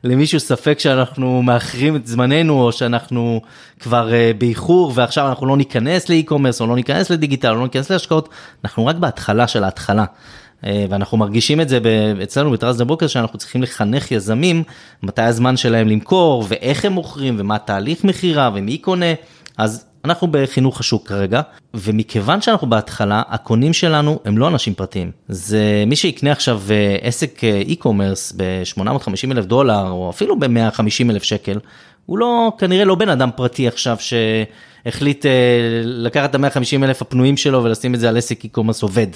Speaker 2: למישהו ספק שאנחנו מאחרים את זמננו, או שאנחנו כבר uh, באיחור, ועכשיו אנחנו לא ניכנס לאי-קומרס, או לא ניכנס לדיגיטל, או לא ניכנס להשקעות, אנחנו רק בהתחלה של ההתחלה. Uh, ואנחנו מרגישים את זה אצלנו בטרזדה בוקר, שאנחנו צריכים לחנך יזמים מתי הזמן שלהם למכור, ואיך הם מוכרים, ומה תהליך מכירה, ומי קונה. אז אנחנו בחינוך השוק כרגע, ומכיוון שאנחנו בהתחלה, הקונים שלנו הם לא אנשים פרטיים. זה מי שיקנה עכשיו אה, עסק אה, e-commerce ב-850 אלף דולר, או אפילו ב-150 אלף שקל, הוא לא, כנראה לא בן אדם פרטי עכשיו שהחליט אה, לקחת את ה-150 אלף הפנויים שלו ולשים את זה על עסק e-commerce עובד.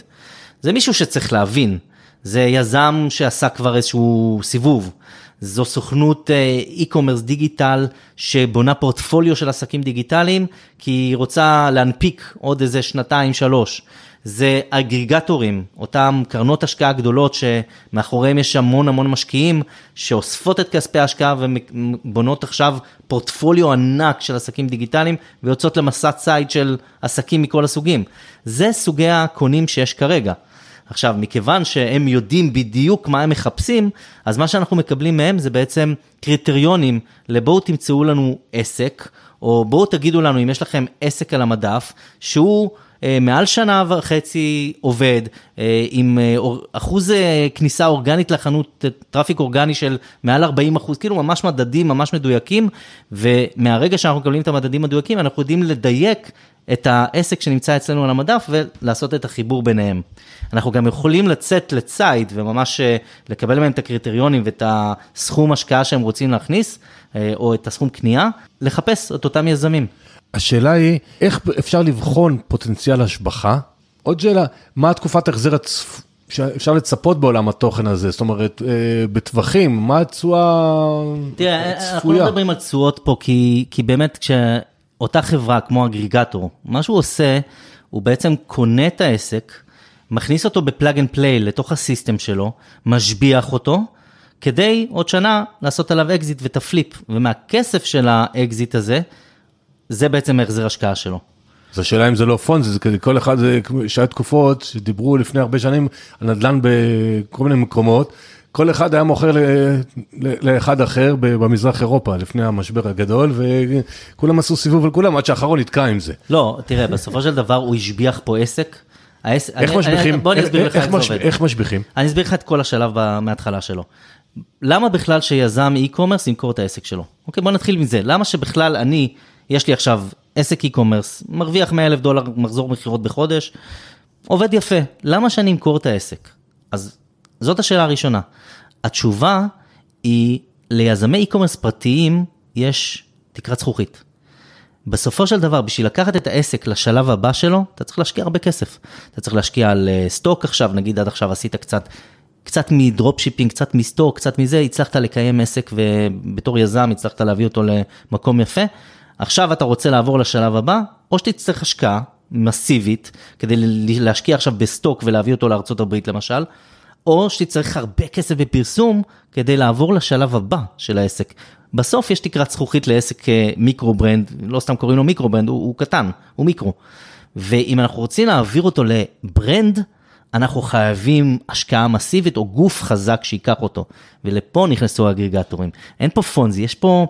Speaker 2: זה מישהו שצריך להבין. זה יזם שעשה כבר איזשהו סיבוב. זו סוכנות אה, e-commerce דיגיטל שבונה פורטפוליו של עסקים דיגיטליים, כי היא רוצה להנפיק עוד איזה שנתיים, שלוש. זה אגריגטורים, אותם קרנות השקעה גדולות שמאחוריהם יש המון המון משקיעים שאוספות את כספי ההשקעה ובונות עכשיו פורטפוליו ענק של עסקים דיגיטליים ויוצאות למסע ציד של עסקים מכל הסוגים. זה סוגי הקונים שיש כרגע. עכשיו, מכיוון שהם יודעים בדיוק מה הם מחפשים, אז מה שאנחנו מקבלים מהם זה בעצם קריטריונים לבואו תמצאו לנו עסק, או בואו תגידו לנו אם יש לכם עסק על המדף, שהוא... אה, מעל שנה וחצי עובד, אה, עם אה, אחוז כניסה אורגנית לחנות, traffic אורגני של מעל 40 אחוז, כאילו ממש מדדים ממש מדויקים, ומהרגע שאנחנו מקבלים את המדדים המדויקים, אנחנו יודעים לדייק את העסק שנמצא אצלנו על המדף ולעשות את החיבור ביניהם. אנחנו גם יכולים לצאת לציד וממש לקבל מהם את הקריטריונים ואת הסכום השקעה שהם רוצים להכניס, או את הסכום קנייה, לחפש את אותם יזמים.
Speaker 1: השאלה היא, איך אפשר לבחון פוטנציאל השבחה? עוד שאלה, מה התקופת החזר הצפ... שאפשר לצפות בעולם התוכן הזה? זאת אומרת, אה, בטווחים, מה התשואה
Speaker 2: הצפויה? תראה, אנחנו לא מדברים על תשואות פה, כי, כי באמת כשאותה חברה כמו aggregator, מה שהוא עושה, הוא בעצם קונה את העסק, מכניס אותו ב-plug and play לתוך ה-system שלו, משביח אותו, כדי עוד שנה לעשות עליו אקזיט ואת ה-flip, ומהכסף של האקזיט הזה, זה בעצם החזר השקעה שלו.
Speaker 1: אז השאלה אם זה לא פונזי, זה כדי כל אחד, זה שהיה תקופות שדיברו לפני הרבה שנים על נדל"ן בכל מיני מקומות, כל אחד היה מוכר לאחד אחר במזרח אירופה לפני המשבר הגדול, וכולם עשו סיבוב על כולם עד שהאחרון נתקע עם זה.
Speaker 2: לא, תראה, בסופו של דבר הוא השביח פה עסק.
Speaker 1: איך משביחים? בוא אני אסביר לך איך זה עובד. איך משביחים?
Speaker 2: אני אסביר לך את כל השלב מההתחלה שלו. למה בכלל שיזם e-commerce ימכור את העסק שלו? אוקיי, בוא נתחיל מזה. למה שבכלל אני... יש לי עכשיו עסק e-commerce, מרוויח 100 אלף דולר מחזור מכירות בחודש, עובד יפה, למה שאני אמכור את העסק? אז זאת השאלה הראשונה. התשובה היא, ליזמי e-commerce פרטיים יש תקרת זכוכית. בסופו של דבר, בשביל לקחת את העסק לשלב הבא שלו, אתה צריך להשקיע הרבה כסף. אתה צריך להשקיע על אה, stock עכשיו, נגיד עד עכשיו עשית קצת, קצת מ-dropshipping, קצת מ-stock, קצת מזה, הצלחת לקיים עסק ובתור יזם הצלחת להביא אותו למקום יפה. עכשיו אתה רוצה לעבור לשלב הבא, או שתצטרך השקעה מסיבית כדי להשקיע עכשיו ב-stock ולהביא אותו הברית למשל, או שתצטרך הרבה כסף בפרסום כדי לעבור לשלב הבא של העסק. בסוף יש תקרת זכוכית לעסק אה, micro brand, לא סתם קוראים לו micro brand, הוא, הוא קטן, הוא מיקרו. ואם אנחנו רוצים להעביר אותו ל-brand, אנחנו חייבים השקעה מסיבית או גוף חזק שייקח אותו. ולפה נכנסו האגריגטורים. אין פה פונזי, יש פה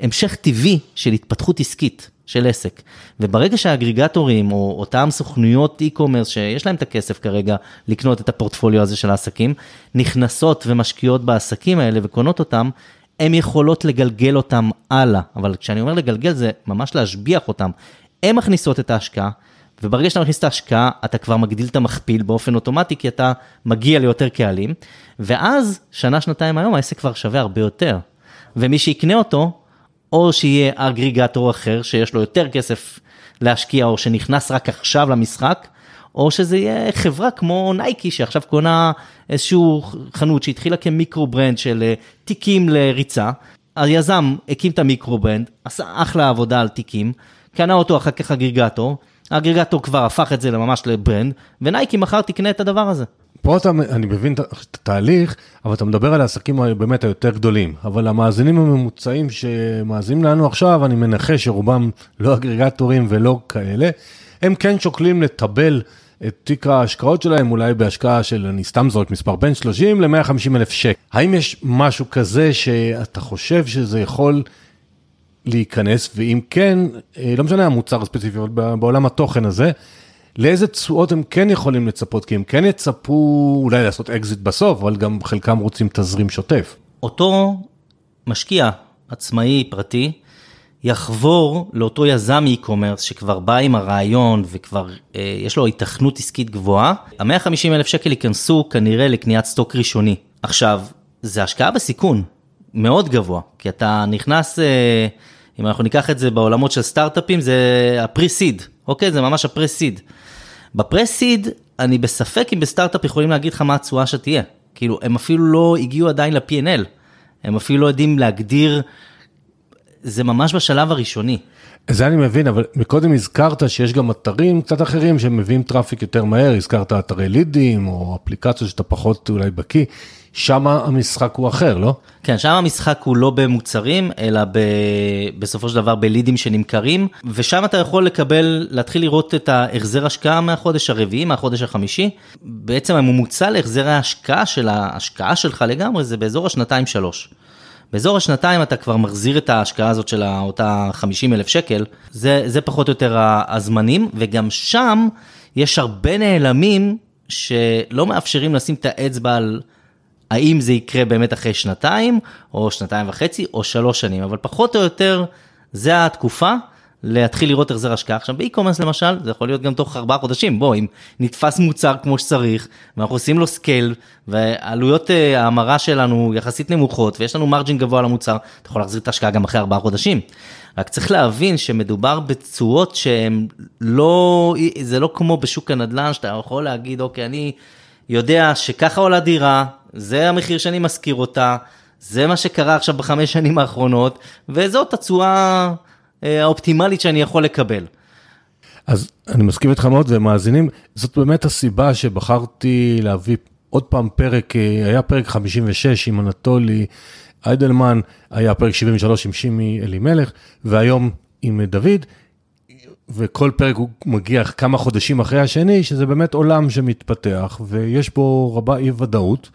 Speaker 2: המשך טבעי של התפתחות עסקית של עסק. וברגע שהאגריגטורים או אותם סוכנויות e-commerce שיש להם את הכסף כרגע לקנות את הפורטפוליו הזה של העסקים, נכנסות ומשקיעות בעסקים האלה וקונות אותם, הן יכולות לגלגל אותם הלאה. אבל כשאני אומר לגלגל זה ממש להשביח אותם. הן מכניסות את ההשקעה, וברגע שאתה מכניס את ההשקעה, אתה כבר מגדיל את המכפיל באופן אוטומטי, כי אתה מגיע ליותר קהלים, ואז, שנה, שנתיים היום, העסק כבר שווה הרבה יותר. ומי שיקנה אותו, או שיהיה aggregator אחר שיש לו יותר כסף להשקיע, או שנכנס רק עכשיו למשחק, או שזה יהיה חברה כמו נייקי שעכשיו קונה איזשהו חנות שהתחילה כ-micro brand של אה, תיקים לריצה. היזם הקים את ה-micro brand, עשה אחלה עבודה על תיקים, קנה אותו אחר כך aggregator, האגריגטור כבר הפך את זה ממש לברנד, ונייקי מחר תקנה את הדבר הזה.
Speaker 1: פה אתה, אני מבין את התהליך, אבל אתה מדבר על העסקים באמת היותר גדולים. אבל המאזינים הממוצעים שמאזינים לנו עכשיו, אני מנחש שרובם לא אגרגטורים ולא כאלה, הם כן שוקלים לטבל את תיק ההשקעות שלהם, אולי בהשקעה של, אני סתם זורק מספר, בין 30 ל-150 אלף שקל. האם יש משהו כזה שאתה חושב שזה יכול להיכנס, ואם כן, אה, לא משנה המוצר הספציפי, אבל בעולם התוכן הזה, לאיזה תשואות הם כן יכולים לצפות, כי הם כן יצפו אולי לעשות אקזיט בסוף, אבל גם חלקם רוצים תזרים שוטף.
Speaker 2: אותו משקיע עצמאי פרטי יחבור לאותו יזם e-commerce שכבר בא עם הרעיון וכבר אה, יש לו התכנות עסקית גבוהה, ה-150 אלף שקל ייכנסו כנראה לקניית stock ראשוני. עכשיו, זה השקעה בסיכון מאוד גבוה, כי אתה נכנס, אה, אם אנחנו ניקח את זה בעולמות של סטארט-אפים, זה ה-pre-seed, אוקיי? זה ממש ה-pre-seed. ב-pre-seed, אני בספק אם בסטארט-אפ יכולים להגיד לך מה התשואה שתהיה. כאילו, הם אפילו לא הגיעו עדיין ל-P&L, הם אפילו לא יודעים להגדיר, זה ממש בשלב הראשוני.
Speaker 1: זה אני מבין, אבל מקודם הזכרת שיש גם אתרים קצת אחרים שמביאים traffic יותר מהר, הזכרת אתרי לידים או אפליקציות שאתה פחות אולי בקיא, שם המשחק הוא אחר, לא?
Speaker 2: כן, שם המשחק הוא לא במוצרים, אלא ב... בסופו של דבר בלידים שנמכרים, ושם אתה יכול לקבל, להתחיל לראות את ההחזר השקעה מהחודש הרביעי, מהחודש החמישי. בעצם הממוצע להחזר ההשקעה של ההשקעה שלך לגמרי זה באזור השנתיים-שלוש. באזור השנתיים אתה כבר מחזיר את ההשקעה הזאת של אותה 50 אלף שקל, זה, זה פחות או יותר הזמנים, וגם שם יש הרבה נעלמים שלא מאפשרים לשים את האצבע על האם זה יקרה באמת אחרי שנתיים, או שנתיים וחצי, או שלוש שנים, אבל פחות או יותר זה התקופה. להתחיל לראות החזר השקעה. עכשיו ב-e-commerce למשל, זה יכול להיות גם תוך ארבעה חודשים, בוא, אם נתפס מוצר כמו שצריך, ואנחנו עושים לו scale, ועלויות אה, ההמרה שלנו יחסית נמוכות, ויש לנו margin גבוה למוצר, אתה יכול להחזיר את ההשקעה גם אחרי ארבעה חודשים. רק צריך להבין שמדובר בתשואות שהן לא, זה לא כמו בשוק הנדל"ן, שאתה יכול להגיד, אוקיי, אני יודע שככה עולה דירה, זה המחיר שאני משכיר אותה, זה מה שקרה עכשיו בחמש שנים האחרונות, וזאת התשואה אה, האופטימלית שאני יכול לקבל.
Speaker 1: אז אני מסכים איתך מאוד ומאזינים, זאת באמת הסיבה שבחרתי להביא עוד פעם פרק, אה, היה פרק 56 עם אנטולי איידלמן, היה פרק 73 עם שימי אלימלך, והיום עם דוד, וכל פרק הוא מגיע כמה חודשים אחרי השני, שזה באמת עולם שמתפתח, ויש בו רבה אי ודאות.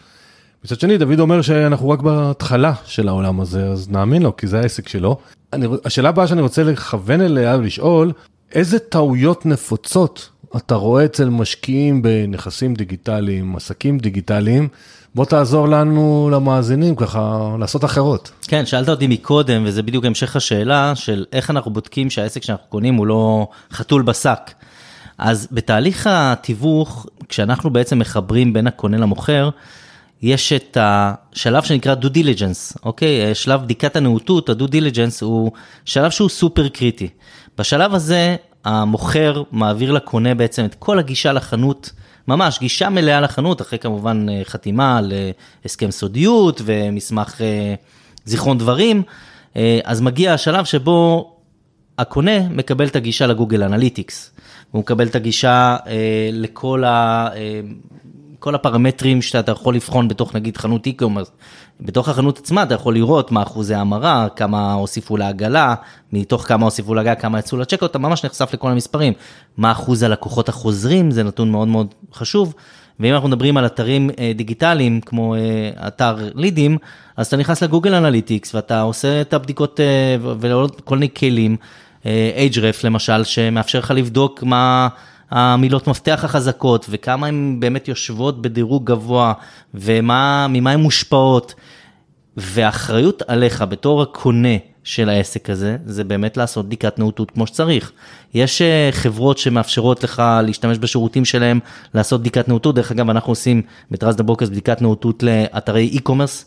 Speaker 1: מצד שני, דוד אומר שאנחנו רק בהתחלה של העולם הזה, אז נאמין לו, כי זה העסק שלו. אני, השאלה הבאה שאני רוצה לכוון אליה ולשאול, איזה טעויות נפוצות אתה רואה אצל משקיעים בנכסים דיגיטליים, עסקים דיגיטליים, בוא תעזור לנו, למאזינים, ככה לעשות אחרות.
Speaker 2: כן, שאלת אותי מקודם, וזה בדיוק המשך השאלה של איך אנחנו בודקים שהעסק שאנחנו קונים הוא לא חתול בשק. אז בתהליך התיווך, כשאנחנו בעצם מחברים בין הקונה למוכר, יש את השלב שנקרא due diligence, אוקיי? שלב בדיקת הנאותות, ה-due diligence הוא שלב שהוא סופר קריטי. בשלב הזה המוכר מעביר לקונה בעצם את כל הגישה לחנות, ממש גישה מלאה לחנות, אחרי כמובן אה, חתימה על אה, הסכם סודיות ומסמך אה, זיכרון דברים, אז מגיע השלב שבו הקונה מקבל את הגישה לגוגל אנליטיקס, הוא מקבל את הגישה לכל ה... כל הפרמטרים שאתה יכול לבחון בתוך נגיד חנות e-commerce, בתוך החנות עצמה אתה יכול לראות מה אחוזי ההמרה, כמה הוסיפו לעגלה, מתוך כמה הוסיפו לעגלה, כמה יצאו לצ'קות, אתה ממש נחשף לכל המספרים. מה אחוז הלקוחות החוזרים, זה נתון מאוד מאוד חשוב. ואם אנחנו מדברים על אתרים אה, דיגיטליים כמו אה, אתר לידים, אז אתה נכנס ל-Google Analytics ואתה עושה את הבדיקות אה, ועוד כל מיני כלים, אייג'רף למשל, שמאפשר לך לבדוק מה... המילות מפתח החזקות וכמה הן באמת יושבות בדירוג גבוה וממה הן מושפעות. והאחריות עליך בתור הקונה של העסק הזה, זה באמת לעשות בדיקת נאותות כמו שצריך. יש אה, חברות שמאפשרות לך להשתמש בשירותים שלהם, לעשות בדיקת נאותות, דרך אגב אנחנו עושים ב-Trust the Brokers בדיקת נאותות לאתרי e-commerce,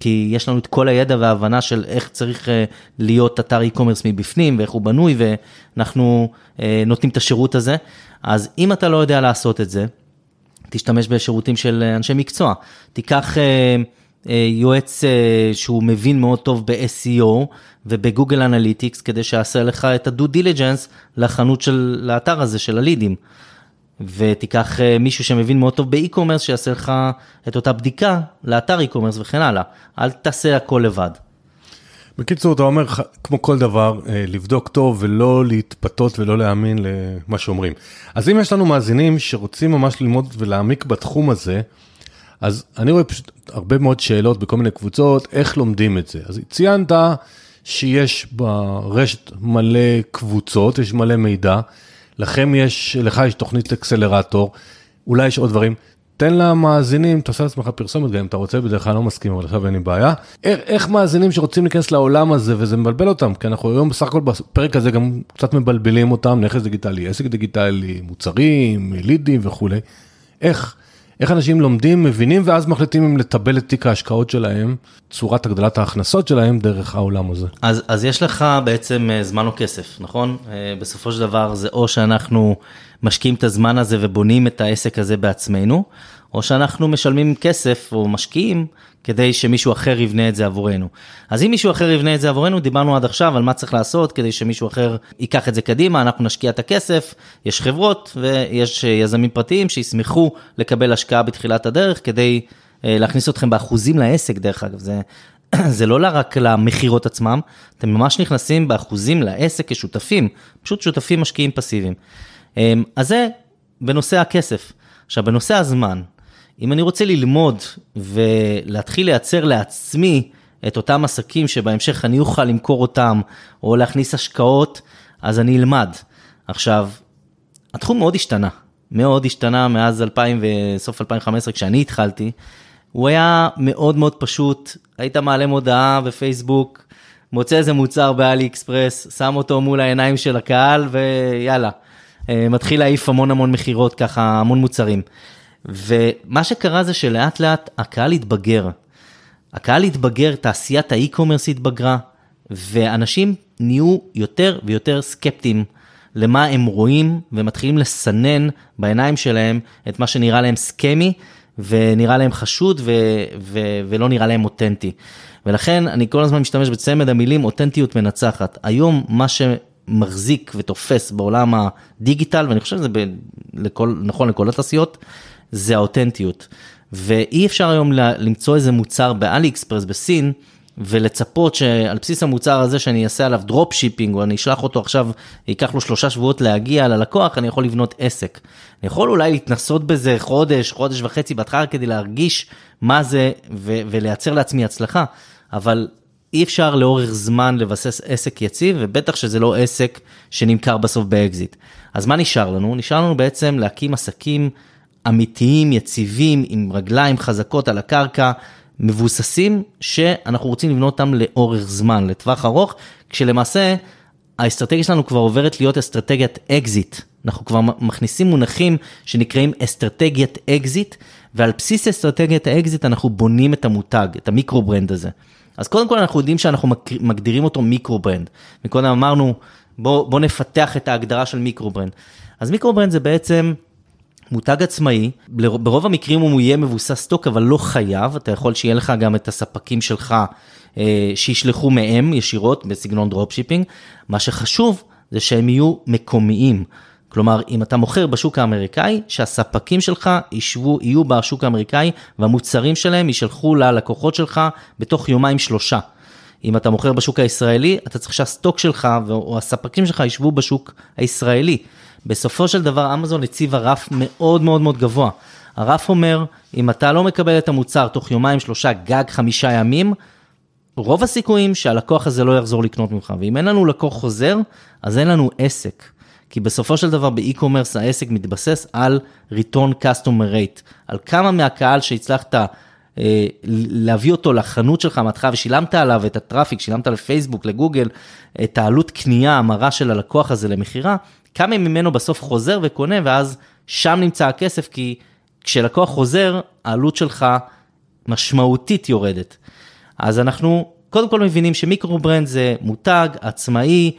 Speaker 2: כי יש לנו את כל הידע וההבנה של איך צריך אה, להיות אתר e-commerce מבפנים ואיך הוא בנוי, ואנחנו אה, נותנים את השירות הזה. אז אם אתה לא יודע לעשות את זה, תשתמש בשירותים של אנשי מקצוע. תיקח אה, אה, יועץ אה, שהוא מבין מאוד טוב ב-SEO וב-Google Analytics, כדי שיעשה לך את ה-due diligence לחנות של, לאתר הזה של הלידים. ותיקח אה, מישהו שמבין מאוד טוב ב-e-commerce, שיעשה לך את אותה בדיקה לאתר e-commerce וכן הלאה. אל תעשה הכל לבד.
Speaker 1: בקיצור, אתה אומר, כמו כל דבר, אה, לבדוק טוב ולא להתפתות ולא להאמין למה שאומרים. אז אם יש לנו מאזינים שרוצים ממש ללמוד ולהעמיק בתחום הזה, אז אני רואה פשוט הרבה מאוד שאלות בכל מיני קבוצות, איך לומדים את זה. אז ציינת שיש ברשת מלא קבוצות, יש מלא מידע, לכם יש, לך יש תוכנית אקסלרטור, אולי יש עוד דברים. תן למאזינים, תעשה לעצמך פרסומת, גם אם אתה רוצה, בדרך כלל לא מסכים, אבל עכשיו אין לי בעיה. איך, איך מאזינים שרוצים להיכנס לעולם הזה, וזה מבלבל אותם, כי אנחנו היום בסך הכל בפרק הזה גם קצת מבלבלים אותם, נכס דיגיטלי, עסק דיגיטלי, מוצרים, לידים וכולי. איך, איך אנשים לומדים, מבינים, ואז מחליטים אם לטבל את תיק ההשקעות שלהם, צורת הגדלת ההכנסות שלהם דרך העולם הזה.
Speaker 2: אז, אז יש לך בעצם אה, זמן או כסף, נכון? אה, בסופו של דבר זה או שאנחנו משקיעים את הזמן הזה ובונים את העסק הזה בעצמנו, או שאנחנו משלמים כסף או משקיעים כדי שמישהו אחר יבנה את זה עבורנו. אז אם מישהו אחר יבנה את זה עבורנו, דיברנו עד עכשיו על מה צריך לעשות כדי שמישהו אחר ייקח את זה קדימה, אנחנו נשקיע את הכסף, יש חברות ויש יזמים פרטיים שישמחו לקבל השקעה בתחילת הדרך כדי אה, להכניס אתכם באחוזים לעסק, דרך אגב, זה, זה לא רק למכירות עצמם, אתם ממש נכנסים באחוזים לעסק כשותפים, פשוט שותפים משקיעים פסיביים. אמ, אז זה בנושא הכסף. עכשיו, בנושא הזמן, אם אני רוצה ללמוד ולהתחיל לייצר לעצמי את אותם עסקים שבהמשך אני אוכל למכור אותם, או להכניס השקעות, אז אני אלמד. עכשיו, התחום מאוד השתנה, מאוד השתנה מאז 2000 וסוף 2015 כשאני התחלתי. הוא היה מאוד מאוד פשוט, היית מעלה מודעה בפייסבוק, מוצא איזה מוצר באלי אקספרס, שם אותו מול העיניים של הקהל ויאללה, אה, מתחיל להעיף המון המון מכירות ככה, המון מוצרים. ומה שקרה זה שלאט לאט הקהל התבגר. הקהל התבגר, תעשיית האי-קומרס התבגרה, ואנשים נהיו יותר ויותר סקפטיים למה הם רואים, ומתחילים לסנן בעיניים שלהם את מה שנראה להם סכמי, ונראה להם חשוד ו- ו- ולא נראה להם אותנטי. ולכן אני כל הזמן משתמש בצמד המילים אותנטיות מנצחת. היום מה שמחזיק ותופס בעולם הדיגיטל, ואני חושב שזה ב- לכל, נכון לכל התעשיות, זה האותנטיות. ואי אפשר היום למצוא איזה מוצר ב-AliExpress בסין, ולצפות שעל בסיס המוצר הזה שאני אעשה עליו dropshipping, או אני אשלח אותו עכשיו, ייקח לו שלושה שבועות להגיע ללקוח, אני יכול לבנות עסק. אני יכול אולי להתנסות בזה חודש, חודש וחצי בהתחלה כדי להרגיש מה זה ו- ולייצר לעצמי הצלחה, אבל אי אפשר לאורך זמן לבסס עסק יציב, ובטח שזה לא עסק שנמכר בסוף באקזיט. אז מה נשאר לנו? נשאר לנו בעצם להקים עסקים אמיתיים, יציבים, עם רגליים חזקות על הקרקע, מבוססים, שאנחנו רוצים לבנות אותם לאורך זמן, לטווח ארוך, כשלמעשה האסטרטגיה שלנו כבר עוברת להיות אסטרטגיית אקזיט. אנחנו כבר מכניסים מונחים שנקראים אסטרטגיית אקזיט, ועל בסיס אסטרטגיית האקזיט אנחנו בונים את המותג, את ה-micro brand הזה. אז קודם כל אנחנו יודעים שאנחנו מגדירים אותו micro brand. מקודם אמרנו, בוא, בוא נפתח את ההגדרה של micro brand. אז micro brand זה בעצם מותג עצמאי, ברוב המקרים הוא יהיה מבוסס stock, אבל לא חייב, אתה יכול שיהיה לך גם את הספקים שלך אה, שישלחו מהם ישירות בסגנון dropshipping. מה שחשוב זה שהם יהיו מקומיים. כלומר, אם אתה מוכר בשוק האמריקאי, שהספקים שלך ישבו, יהיו בשוק האמריקאי והמוצרים שלהם יישלחו ללקוחות שלך בתוך יומיים שלושה. אם אתה מוכר בשוק הישראלי, אתה צריך שהסטוק שלך או הספקים שלך ישבו בשוק הישראלי. בסופו של דבר אמזון הציבה רף מאוד מאוד מאוד גבוה. הרף אומר, אם אתה לא מקבל את המוצר תוך יומיים, שלושה, גג חמישה ימים, רוב הסיכויים שהלקוח הזה לא יחזור לקנות ממך. ואם אין לנו לקוח חוזר, אז אין לנו עסק. כי בסופו של דבר באי-קומרס העסק מתבסס על return customer rate, על כמה מהקהל שהצלחת אה, להביא אותו לחנות שלך מהתחלה ושילמת עליו את הטראפיק, שילמת לפייסבוק, לגוגל, את העלות קנייה המרה של הלקוח הזה למכירה, כמה ממנו בסוף חוזר וקונה, ואז שם נמצא הכסף, כי כשלקוח חוזר, העלות שלך משמעותית יורדת. אז אנחנו קודם כל מבינים שמיקרו ברנד זה מותג עצמאי,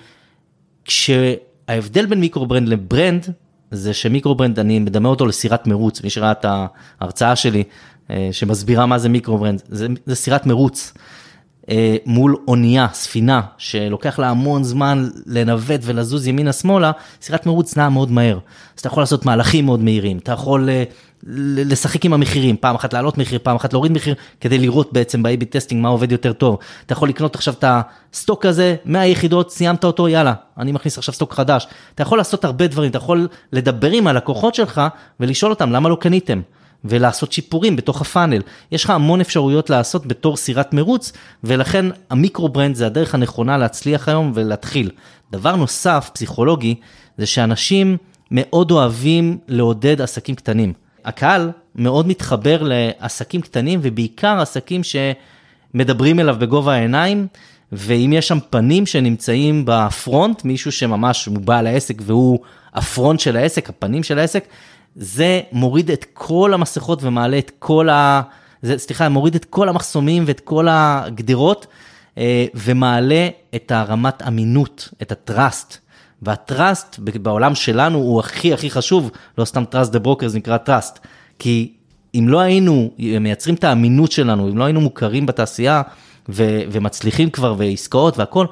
Speaker 2: כשההבדל בין micro brand ל-brand, זה ש-micro brand, אני מדמה אותו לסירת מרוץ, מי שראה את ההרצאה שלי, אה, שמסבירה מה זה micro brand, זה, זה סירת מרוץ. אה, מול אונייה, ספינה, שלוקח לה המון זמן לנווט ולזוז ימינה-שמאלה, סירת מרוץ נעה מאוד מהר. אז אתה יכול לעשות מהלכים מאוד מהירים, אתה יכול אה, לשחק עם המחירים, פעם אחת לעלות מחיר, פעם אחת להוריד מחיר, כדי לראות בעצם ב-AB testing מה עובד יותר טוב. אתה יכול לקנות עכשיו את ה-stock הזה, 100 יחידות, סיימת אותו, יאללה, אני מכניס עכשיו stock חדש. אתה יכול לעשות הרבה דברים, אתה יכול לדבר עם הלקוחות שלך ולשאול אותם למה לא קניתם. ולעשות שיפורים בתוך ה-funnel. יש לך המון אפשרויות לעשות בתור סירת מרוץ, ולכן ה-micro brand זה הדרך הנכונה להצליח היום ולהתחיל. דבר נוסף, פסיכולוגי, זה שאנשים מאוד אוהבים לעודד עסקים קטנים. הקהל מאוד מתחבר לעסקים קטנים, ובעיקר עסקים שמדברים אליו בגובה העיניים, ואם יש שם פנים שנמצאים ב-front, מישהו שממש הוא בעל העסק והוא ה-front של העסק, הפנים של העסק, זה מוריד את כל המסכות ומעלה את כל ה... זה, סליחה, מוריד את כל המחסומים ואת כל הגדרות, אה, ומעלה את הרמת אמינות, את ה-trust. וה-trust בעולם שלנו הוא הכי הכי חשוב, לא סתם Trust the Broker, זה נקרא trust. כי אם לא היינו מייצרים את האמינות שלנו, אם לא היינו מוכרים בתעשייה ו- ומצליחים כבר ועסקאות והכל,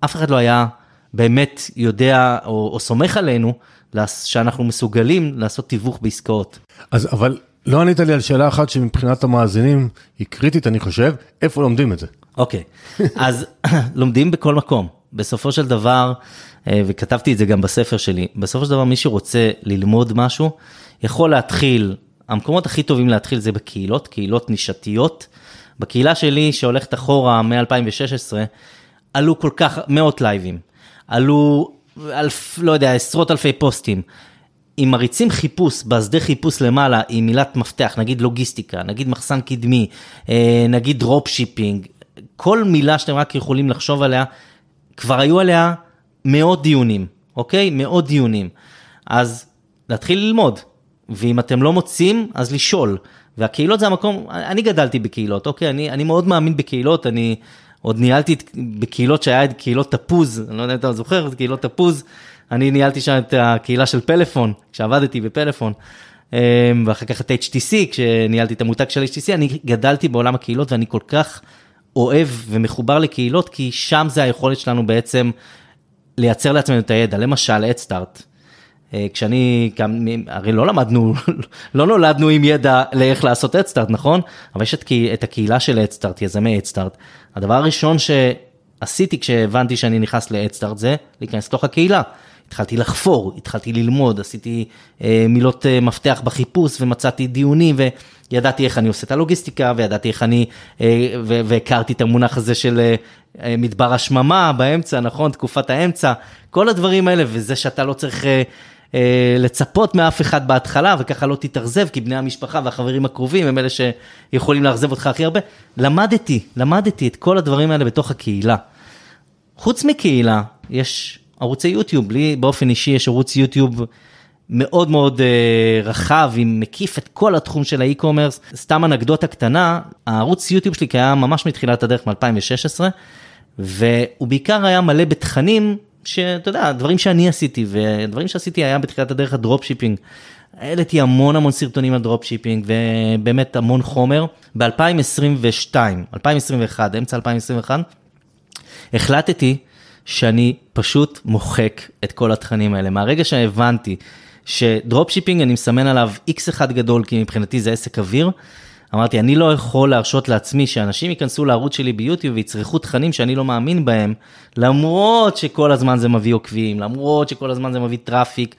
Speaker 2: אף אחד לא היה באמת יודע או, או סומך עלינו שאנחנו מסוגלים לעשות תיווך בעסקאות.
Speaker 1: אז אבל לא ענית לי על שאלה אחת שמבחינת המאזינים היא קריטית, אני חושב, איפה לומדים את זה?
Speaker 2: אוקיי, אז לומדים בכל מקום. בסופו של דבר, אה, וכתבתי את זה גם בספר שלי, בסופו של דבר מי שרוצה ללמוד משהו, יכול להתחיל, המקומות הכי טובים להתחיל זה בקהילות, קהילות נישתיות. בקהילה שלי, שהולכת אחורה מ-2016, עלו כל כך מאות לייבים, עלו אלף, לא יודע, עשרות אלפי פוסטים. אם מריצים חיפוש, בשדה חיפוש למעלה עם מילת מפתח, נגיד לוגיסטיקה, נגיד מחסן קדמי, אה, נגיד dropshipping, כל מילה שאתם רק יכולים לחשוב עליה, כבר היו עליה מאות דיונים, אוקיי? מאות דיונים. אז להתחיל ללמוד, ואם אתם לא מוצאים, אז לשאול. והקהילות זה המקום, אני גדלתי בקהילות, אוקיי? אני, אני מאוד מאמין בקהילות, אני עוד ניהלתי בקהילות שהיה את קהילות תפוז, אני לא יודע אם אתה זוכר, את קהילות תפוז, אני ניהלתי שם את הקהילה של פלאפון, כשעבדתי בפלאפון, אמ, ואחר כך את HTC, כשניהלתי את המותג של HTC, אני גדלתי בעולם הקהילות ואני כל כך אוהב ומחובר לקהילות, כי שם זה היכולת שלנו בעצם לייצר לעצמנו את הידע, למשל, אדסטארט. אה, כשאני, הרי לא למדנו, לא נולדנו עם ידע לאיך לעשות אדסטארט, נכון? אבל יש את, את הקהילה של אדסטארט, יזמי אדסטארט. הדבר הראשון שעשיתי כשהבנתי שאני נכנס לאדסטארט זה להיכנס לתוך הקהילה. התחלתי לחפור, התחלתי ללמוד, עשיתי אה, מילות אה, מפתח בחיפוש ומצאתי דיונים וידעתי איך אני עושה את הלוגיסטיקה וידעתי איך אני, אה, והכרתי את המונח הזה של אה, אה, מדבר השממה באמצע, נכון? תקופת האמצע, כל הדברים האלה וזה שאתה לא צריך... אה, לצפות מאף אחד בהתחלה, וככה לא תתאכזב, כי בני המשפחה והחברים הקרובים הם אלה שיכולים לאכזב אותך הכי הרבה. למדתי, למדתי את כל הדברים האלה בתוך הקהילה. חוץ מקהילה, יש ערוצי יוטיוב, לי באופן אישי יש ערוץ יוטיוב מאוד מאוד uh, רחב, עם מקיף את כל התחום של האי-קומרס. סתם אנקדוטה קטנה, הערוץ יוטיוב שלי קיים ממש מתחילת הדרך מ-2016, והוא בעיקר היה מלא בתכנים שאתה יודע, דברים שאני עשיתי, ודברים שעשיתי היה בתחילת הדרך ה drop shipping. העליתי המון המון סרטונים על drop shipping ובאמת המון חומר. ב-2022, 2021, אמצע 2021, החלטתי שאני פשוט מוחק את כל התכנים האלה. מהרגע שהבנתי ש drop shipping אני מסמן עליו x אחד גדול, כי מבחינתי זה עסק אוויר, אמרתי, אני לא יכול להרשות לעצמי שאנשים ייכנסו לערוץ שלי ביוטיוב ויצרכו תכנים שאני לא מאמין בהם, למרות שכל הזמן זה מביא עוקבים, למרות שכל הזמן זה מביא traffic.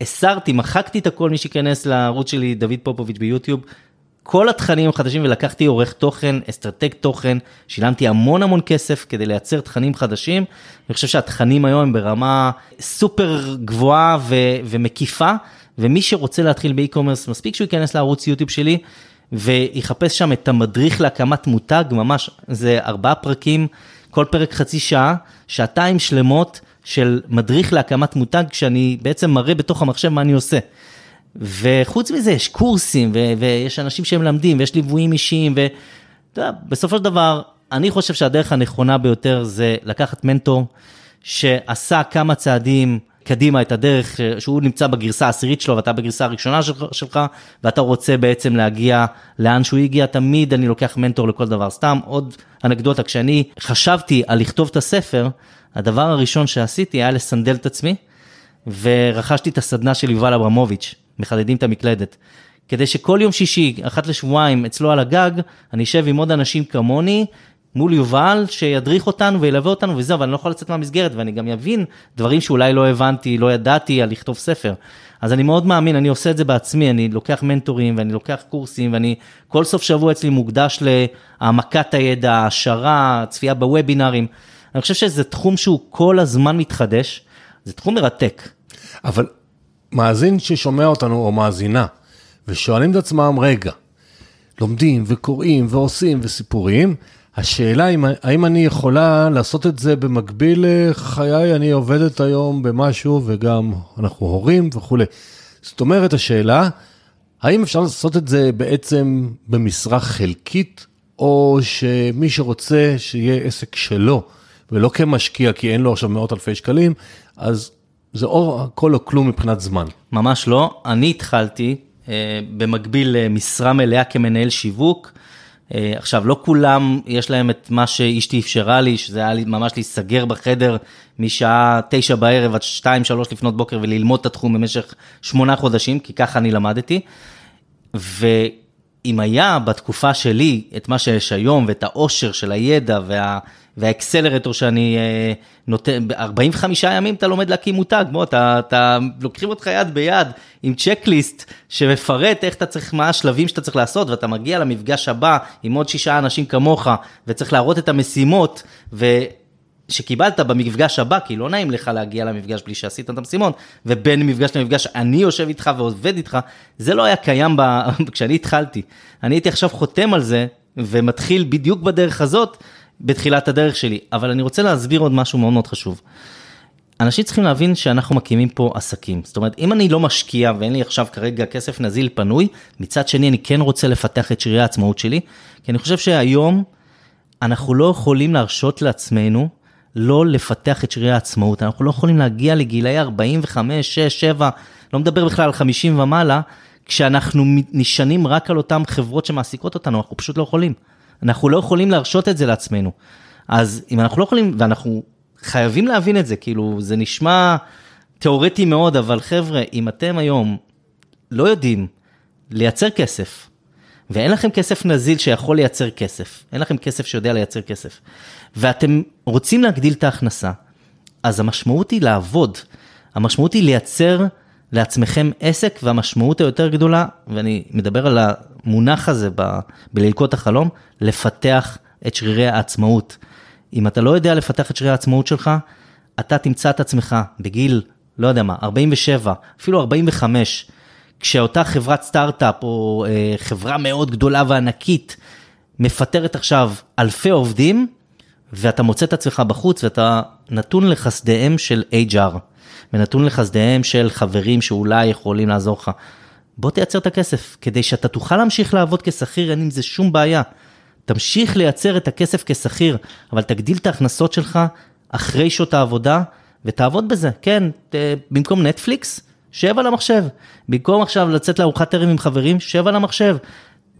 Speaker 2: הסרתי, מחקתי את הכל, מי שייכנס לערוץ שלי, דוד פופוביץ' ביוטיוב, כל התכנים החדשים ולקחתי עורך תוכן, אסטרטג תוכן, שילמתי המון המון כסף כדי לייצר תכנים חדשים. אני חושב שהתכנים היום הם ברמה סופר גבוהה ו- ומקיפה, ומי שרוצה להתחיל באי-קומרס, מספיק שהוא ייכנס לערוץ יוטיוב שלי, ויחפש שם את המדריך להקמת מותג, ממש, זה ארבעה פרקים, כל פרק חצי שעה, שעתיים שלמות של מדריך להקמת מותג, שאני בעצם מראה בתוך המחשב מה אני עושה. וחוץ מזה יש קורסים, ו- ויש אנשים שהם מלמדים, ויש ליוויים אישיים, ואתה יודע, בסופו של דבר, אני חושב שהדרך הנכונה ביותר זה לקחת מנטור שעשה כמה צעדים קדימה את הדרך, שהוא נמצא בגרסה העשירית שלו ואתה בגרסה הראשונה שלך, שלך, ואתה רוצה בעצם להגיע לאן שהוא הגיע, תמיד אני לוקח מנטור לכל דבר. סתם עוד אנקדוטה, כשאני חשבתי על לכתוב את הספר, הדבר הראשון שעשיתי היה לסנדל את עצמי, ורכשתי את הסדנה של יובל אברמוביץ', מחדדים את המקלדת. כדי שכל יום שישי, אחת לשבועיים, אצלו על הגג, אני אשב עם עוד אנשים כמוני, מול יובל, שידריך אותנו וילווה אותנו וזהו, אבל אני לא יכול לצאת מהמסגרת, ואני גם אבין דברים שאולי לא הבנתי, לא ידעתי על לכתוב ספר. אז אני מאוד מאמין, אני עושה את זה בעצמי, אני לוקח מנטורים ואני לוקח קורסים, ואני, כל סוף שבוע אצלי מוקדש להעמקת הידע, העשרה, צפייה בוובינארים. אני חושב שזה תחום שהוא כל הזמן מתחדש, זה תחום מרתק.
Speaker 1: אבל מאזין ששומע אותנו, או מאזינה, ושואלים את עצמם, רגע, לומדים וקוראים ועושים וסיפורים, השאלה היא, האם אני יכולה לעשות את זה במקביל לחיי, אני עובדת היום במשהו וגם אנחנו הורים וכולי. זאת אומרת, השאלה, האם אפשר לעשות את זה בעצם במשרה חלקית, או שמי שרוצה שיהיה עסק שלו, ולא כמשקיע, כי אין לו עכשיו מאות אלפי שקלים, אז זה או הכל או כלום מבחינת זמן.
Speaker 2: ממש לא. אני התחלתי אה, במקביל למשרה מלאה כמנהל שיווק. אה, עכשיו, לא כולם יש להם את מה שאשתי אפשרה לי, שזה היה לי ממש להיסגר בחדר משעה תשע בערב עד שתיים, שלוש לפנות בוקר וללמוד את התחום במשך שמונה חודשים, כי ככה אני למדתי. ואם היה בתקופה שלי את מה שיש היום ואת העושר של הידע וה... והאקסלרטור שאני אה, נותן, ב-45 ימים אתה לומד להקים מותג, בוא, אתה, אתה, לוקחים אותך יד ביד עם צ'קליסט שמפרט איך אתה צריך, מה השלבים שאתה צריך לעשות, ואתה מגיע למפגש הבא עם עוד שישה אנשים כמוך, וצריך להראות את המשימות, ו... שקיבלת במפגש הבא, כי לא נעים לך להגיע למפגש בלי שעשית את המשימות, ובין מפגש למפגש אני יושב איתך ועובד איתך, זה לא היה קיים ב... כשאני התחלתי. אני הייתי עכשיו חותם על זה, ומתחיל בדיוק בדרך הזאת, בתחילת הדרך שלי. אבל אני רוצה להסביר עוד משהו מאוד מאוד חשוב. אנשים צריכים להבין שאנחנו מקימים פה עסקים. זאת אומרת, אם אני לא משקיע ואין לי עכשיו כרגע כסף נזיל פנוי, מצד שני אני כן רוצה לפתח את שרירי העצמאות שלי, כי אני חושב שהיום אנחנו לא יכולים להרשות לעצמנו לא לפתח את שרירי העצמאות. אנחנו לא יכולים להגיע לגילאי 45, 6, 7, לא מדבר בכלל על 50 ומעלה, כשאנחנו נשענים רק על אותן חברות שמעסיקות אותנו, אנחנו פשוט לא יכולים. אנחנו לא יכולים להרשות את זה לעצמנו. אז אם אנחנו לא יכולים, ואנחנו חייבים להבין את זה, כאילו, זה נשמע תיאורטי מאוד, אבל חבר'ה, אם אתם היום לא יודעים לייצר כסף, ואין לכם כסף נזיל שיכול לייצר כסף, אין לכם כסף שיודע לייצר כסף, ואתם רוצים להגדיל את ההכנסה, אז המשמעות היא לעבוד, המשמעות היא לייצר לעצמכם עסק, והמשמעות היותר גדולה, ואני מדבר על המונח הזה ב, בללקוט החלום, לפתח את שרירי העצמאות. אם אתה לא יודע לפתח את שרירי העצמאות שלך, אתה תמצא את עצמך בגיל, לא יודע מה, 47, אפילו 45, כשאותה חברת סטארט-אפ או אה, חברה מאוד גדולה וענקית מפטרת עכשיו אלפי עובדים, ואתה מוצא את עצמך בחוץ ואתה נתון לחסדיהם של HR, ונתון לחסדיהם של חברים שאולי יכולים לעזור לך. בוא תייצר את הכסף, כדי שאתה תוכל להמשיך לעבוד כשכיר, אין עם זה שום בעיה. תמשיך לייצר את הכסף כשכיר, אבל תגדיל את ההכנסות שלך אחרי שעות העבודה, ותעבוד בזה. כן, ת, במקום נטפליקס, שב על המחשב. במקום עכשיו לצאת לארוחת ערב עם חברים, שב על המחשב.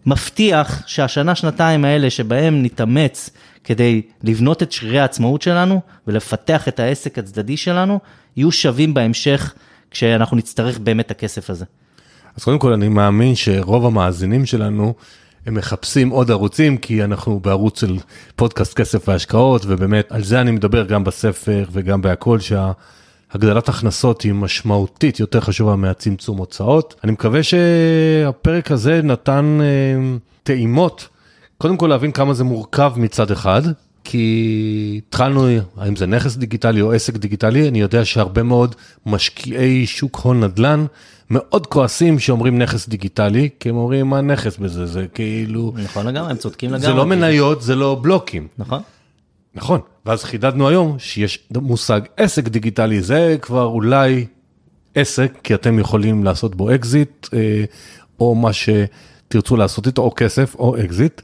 Speaker 2: מבטיח שהשנה, שנתיים האלה שבהם נתאמץ כדי לבנות את שרירי העצמאות שלנו ולפתח את העסק הצדדי שלנו, יהיו שווים בהמשך כשאנחנו נצטרך באמת את הכסף הזה.
Speaker 1: אז קודם כל אני מאמין שרוב המאזינים שלנו, הם מחפשים עוד ערוצים, כי אנחנו בערוץ של פודקאסט כסף והשקעות, ובאמת על זה אני מדבר גם בספר וגם בהכל, שהגדלת הכנסות היא משמעותית יותר חשובה מהצמצום הוצאות. אני מקווה שהפרק הזה נתן אה, טעימות, קודם כל להבין כמה זה מורכב מצד אחד, כי התחלנו, האם זה נכס דיגיטלי או עסק דיגיטלי, אני יודע שהרבה מאוד משקיעי שוק הון נדל"ן מאוד כועסים שאומרים נכס דיגיטלי, כי הם אומרים מה נכס בזה, זה כאילו...
Speaker 2: נכון לגמרי, הם צודקים לגמרי.
Speaker 1: זה לא מניות, זה לא בלוקים.
Speaker 2: נכון.
Speaker 1: נכון, ואז חידדנו היום שיש מושג עסק דיגיטלי, זה כבר אולי עסק, כי אתם יכולים לעשות בו אקזיט, אה, או מה שתרצו לעשות איתו, או כסף, או אקזיט.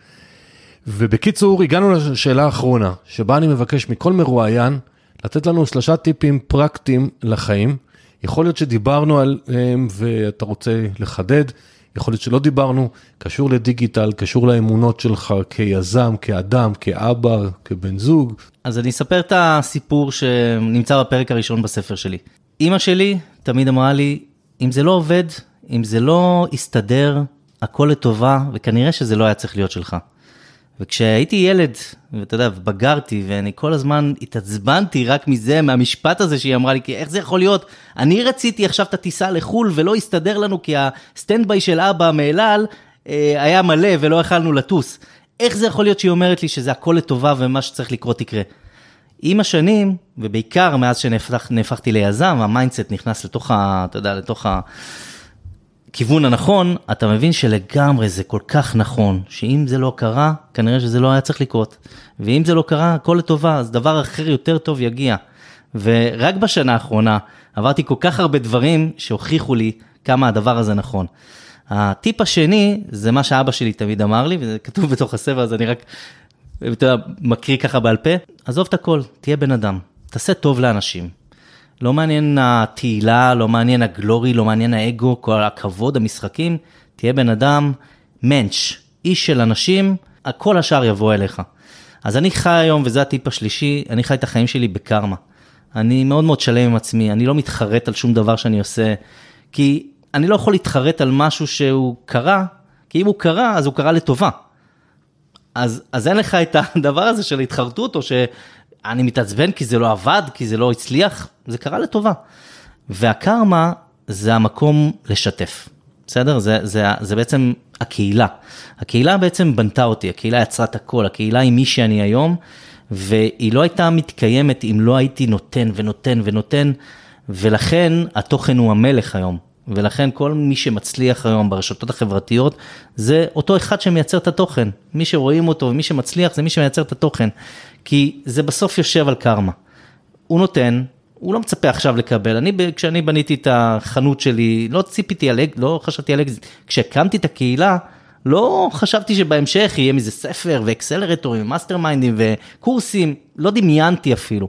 Speaker 1: ובקיצור, הגענו לשאלה האחרונה, שבה אני מבקש מכל מרואיין לתת לנו שלושה טיפים פרקטיים לחיים. יכול להיות שדיברנו עליהם ואתה רוצה לחדד, יכול להיות שלא דיברנו, קשור לדיגיטל, קשור לאמונות שלך כיזם, כאדם, כאבא, כבן זוג.
Speaker 2: אז אני אספר את הסיפור שנמצא בפרק הראשון בספר שלי. אימא שלי תמיד אמרה לי, אם זה לא עובד, אם זה לא יסתדר, הכל לטובה, וכנראה שזה לא היה צריך להיות שלך. וכשהייתי ילד, ואתה יודע, בגרתי, ואני כל הזמן התעצבנתי רק מזה, מהמשפט הזה שהיא אמרה לי, כי איך זה יכול להיות? אני רציתי עכשיו את הטיסה לחו"ל ולא הסתדר לנו, כי ה stand by של אבא מאלעל אה, היה מלא ולא יכלנו לטוס. איך זה יכול להיות שהיא אומרת לי שזה הכל לטובה ומה שצריך לקרות יקרה? עם השנים, ובעיקר מאז שנהפכתי ליזם, ה mindset נכנס לתוך ה... אתה יודע, לתוך ה... בכיוון הנכון, אתה מבין שלגמרי זה כל כך נכון, שאם זה לא קרה, כנראה שזה לא היה צריך לקרות. ואם זה לא קרה, הכל לטובה, אז דבר אחר יותר טוב יגיע. ורק בשנה האחרונה עברתי כל כך הרבה דברים שהוכיחו לי כמה הדבר הזה נכון. הטיפ השני, זה מה שאבא שלי תמיד אמר לי, וזה כתוב בתוך הספר, אז אני רק, אתה יודע, מקריא ככה בעל פה, עזוב את הכל, תהיה בן אדם, תעשה טוב לאנשים. לא מעניין התהילה, לא מעניין הגלורי, לא מעניין האגו, כל הכבוד, המשחקים, תהיה בן אדם מענץ', איש של אנשים, כל השאר יבוא אליך. אז אני חי היום, וזה הטיפ השלישי, אני חי את החיים שלי בקרמה. אני מאוד מאוד שלם עם עצמי, אני לא מתחרט על שום דבר שאני עושה, כי אני לא יכול להתחרט על משהו שהוא קרה, כי אם הוא קרה, אז הוא קרה לטובה. אז, אז אין לך את הדבר הזה של התחרטות, או שאני מתעצבן כי זה לא עבד, כי זה לא הצליח, זה קרה לטובה. והקרמה זה המקום לשתף, בסדר? זה, זה, זה בעצם הקהילה. הקהילה בעצם בנתה אותי, הקהילה יצרה את הכל, הקהילה היא מי שאני היום, והיא לא הייתה מתקיימת אם לא הייתי נותן ונותן ונותן, ולכן התוכן הוא המלך היום. ולכן כל מי שמצליח היום ברשתות החברתיות, זה אותו אחד שמייצר את התוכן. מי שרואים אותו ומי שמצליח זה מי שמייצר את התוכן. כי זה בסוף יושב על קרמה. הוא נותן, הוא לא מצפה עכשיו לקבל. אני, כשאני בניתי את החנות שלי, לא ציפיתי על, לא חשבתי על אקזיט. כשהקמתי את הקהילה, לא חשבתי שבהמשך יהיה מזה ספר ואקסלרטורים, mastermind ים וקורסים, לא דמיינתי אפילו.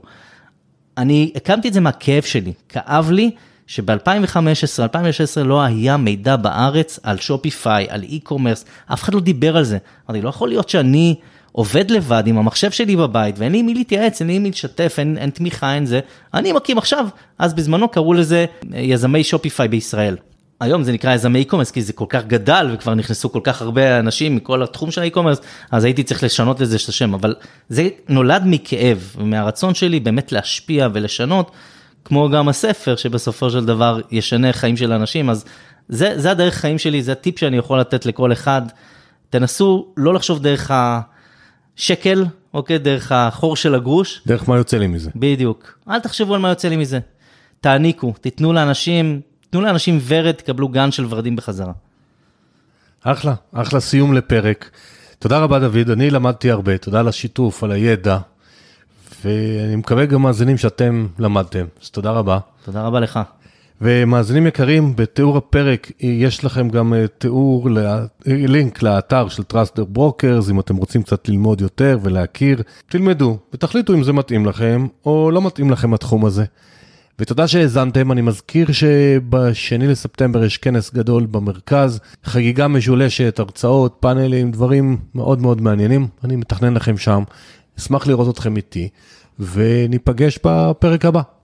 Speaker 2: אני הקמתי את זה מהכאב שלי, כאב לי שב-2015, 2016 לא היה מידע בארץ על Shopify, על e-commerce, אף אחד לא דיבר על זה. אמרתי, לא יכול להיות שאני עובד לבד עם המחשב שלי בבית ואין לי מי להתייעץ, אין לי מי לשתף, אין, אין תמיכה, אין זה, אני מקים עכשיו, אז בזמנו קראו לזה יזמי Shopify בישראל. היום זה נקרא יזמי e-commerce כי זה כל כך גדל וכבר נכנסו כל כך הרבה אנשים מכל התחום של ה e-commerce, אז הייתי צריך לשנות לזה את השם, אבל זה נולד מכאב, מהרצון שלי באמת להשפיע ולשנות. כמו גם הספר שבסופו של דבר ישנה חיים של אנשים, אז זה, זה הדרך חיים שלי, זה הטיפ שאני יכול לתת לכל אחד. תנסו לא לחשוב דרך השקל, אוקיי? דרך החור של הגרוש.
Speaker 1: דרך מה יוצא לי מזה.
Speaker 2: בדיוק. אל תחשבו על מה יוצא לי מזה. תעניקו, תיתנו לאנשים, תנו לאנשים ורד, תקבלו גן של ורדים בחזרה.
Speaker 1: אחלה, אחלה סיום לפרק. תודה רבה דוד, אני למדתי הרבה, תודה על השיתוף, על הידע. ואני מקווה גם מאזינים שאתם למדתם, אז תודה רבה.
Speaker 2: תודה רבה לך.
Speaker 1: ומאזינים יקרים, בתיאור הפרק יש לכם גם אה, תיאור, לינק לאתר של Trusted Brokers, אם אתם רוצים קצת ללמוד יותר ולהכיר, תלמדו ותחליטו אם זה מתאים לכם או לא מתאים לכם התחום הזה. ותודה שהאזנתם, אני מזכיר שבשני לספטמבר יש כנס גדול במרכז, חגיגה משולשת, הרצאות, פאנלים, דברים מאוד מאוד מעניינים, אני מתכנן לכם שם. אשמח לראות אתכם איתי, וניפגש בפרק הבא.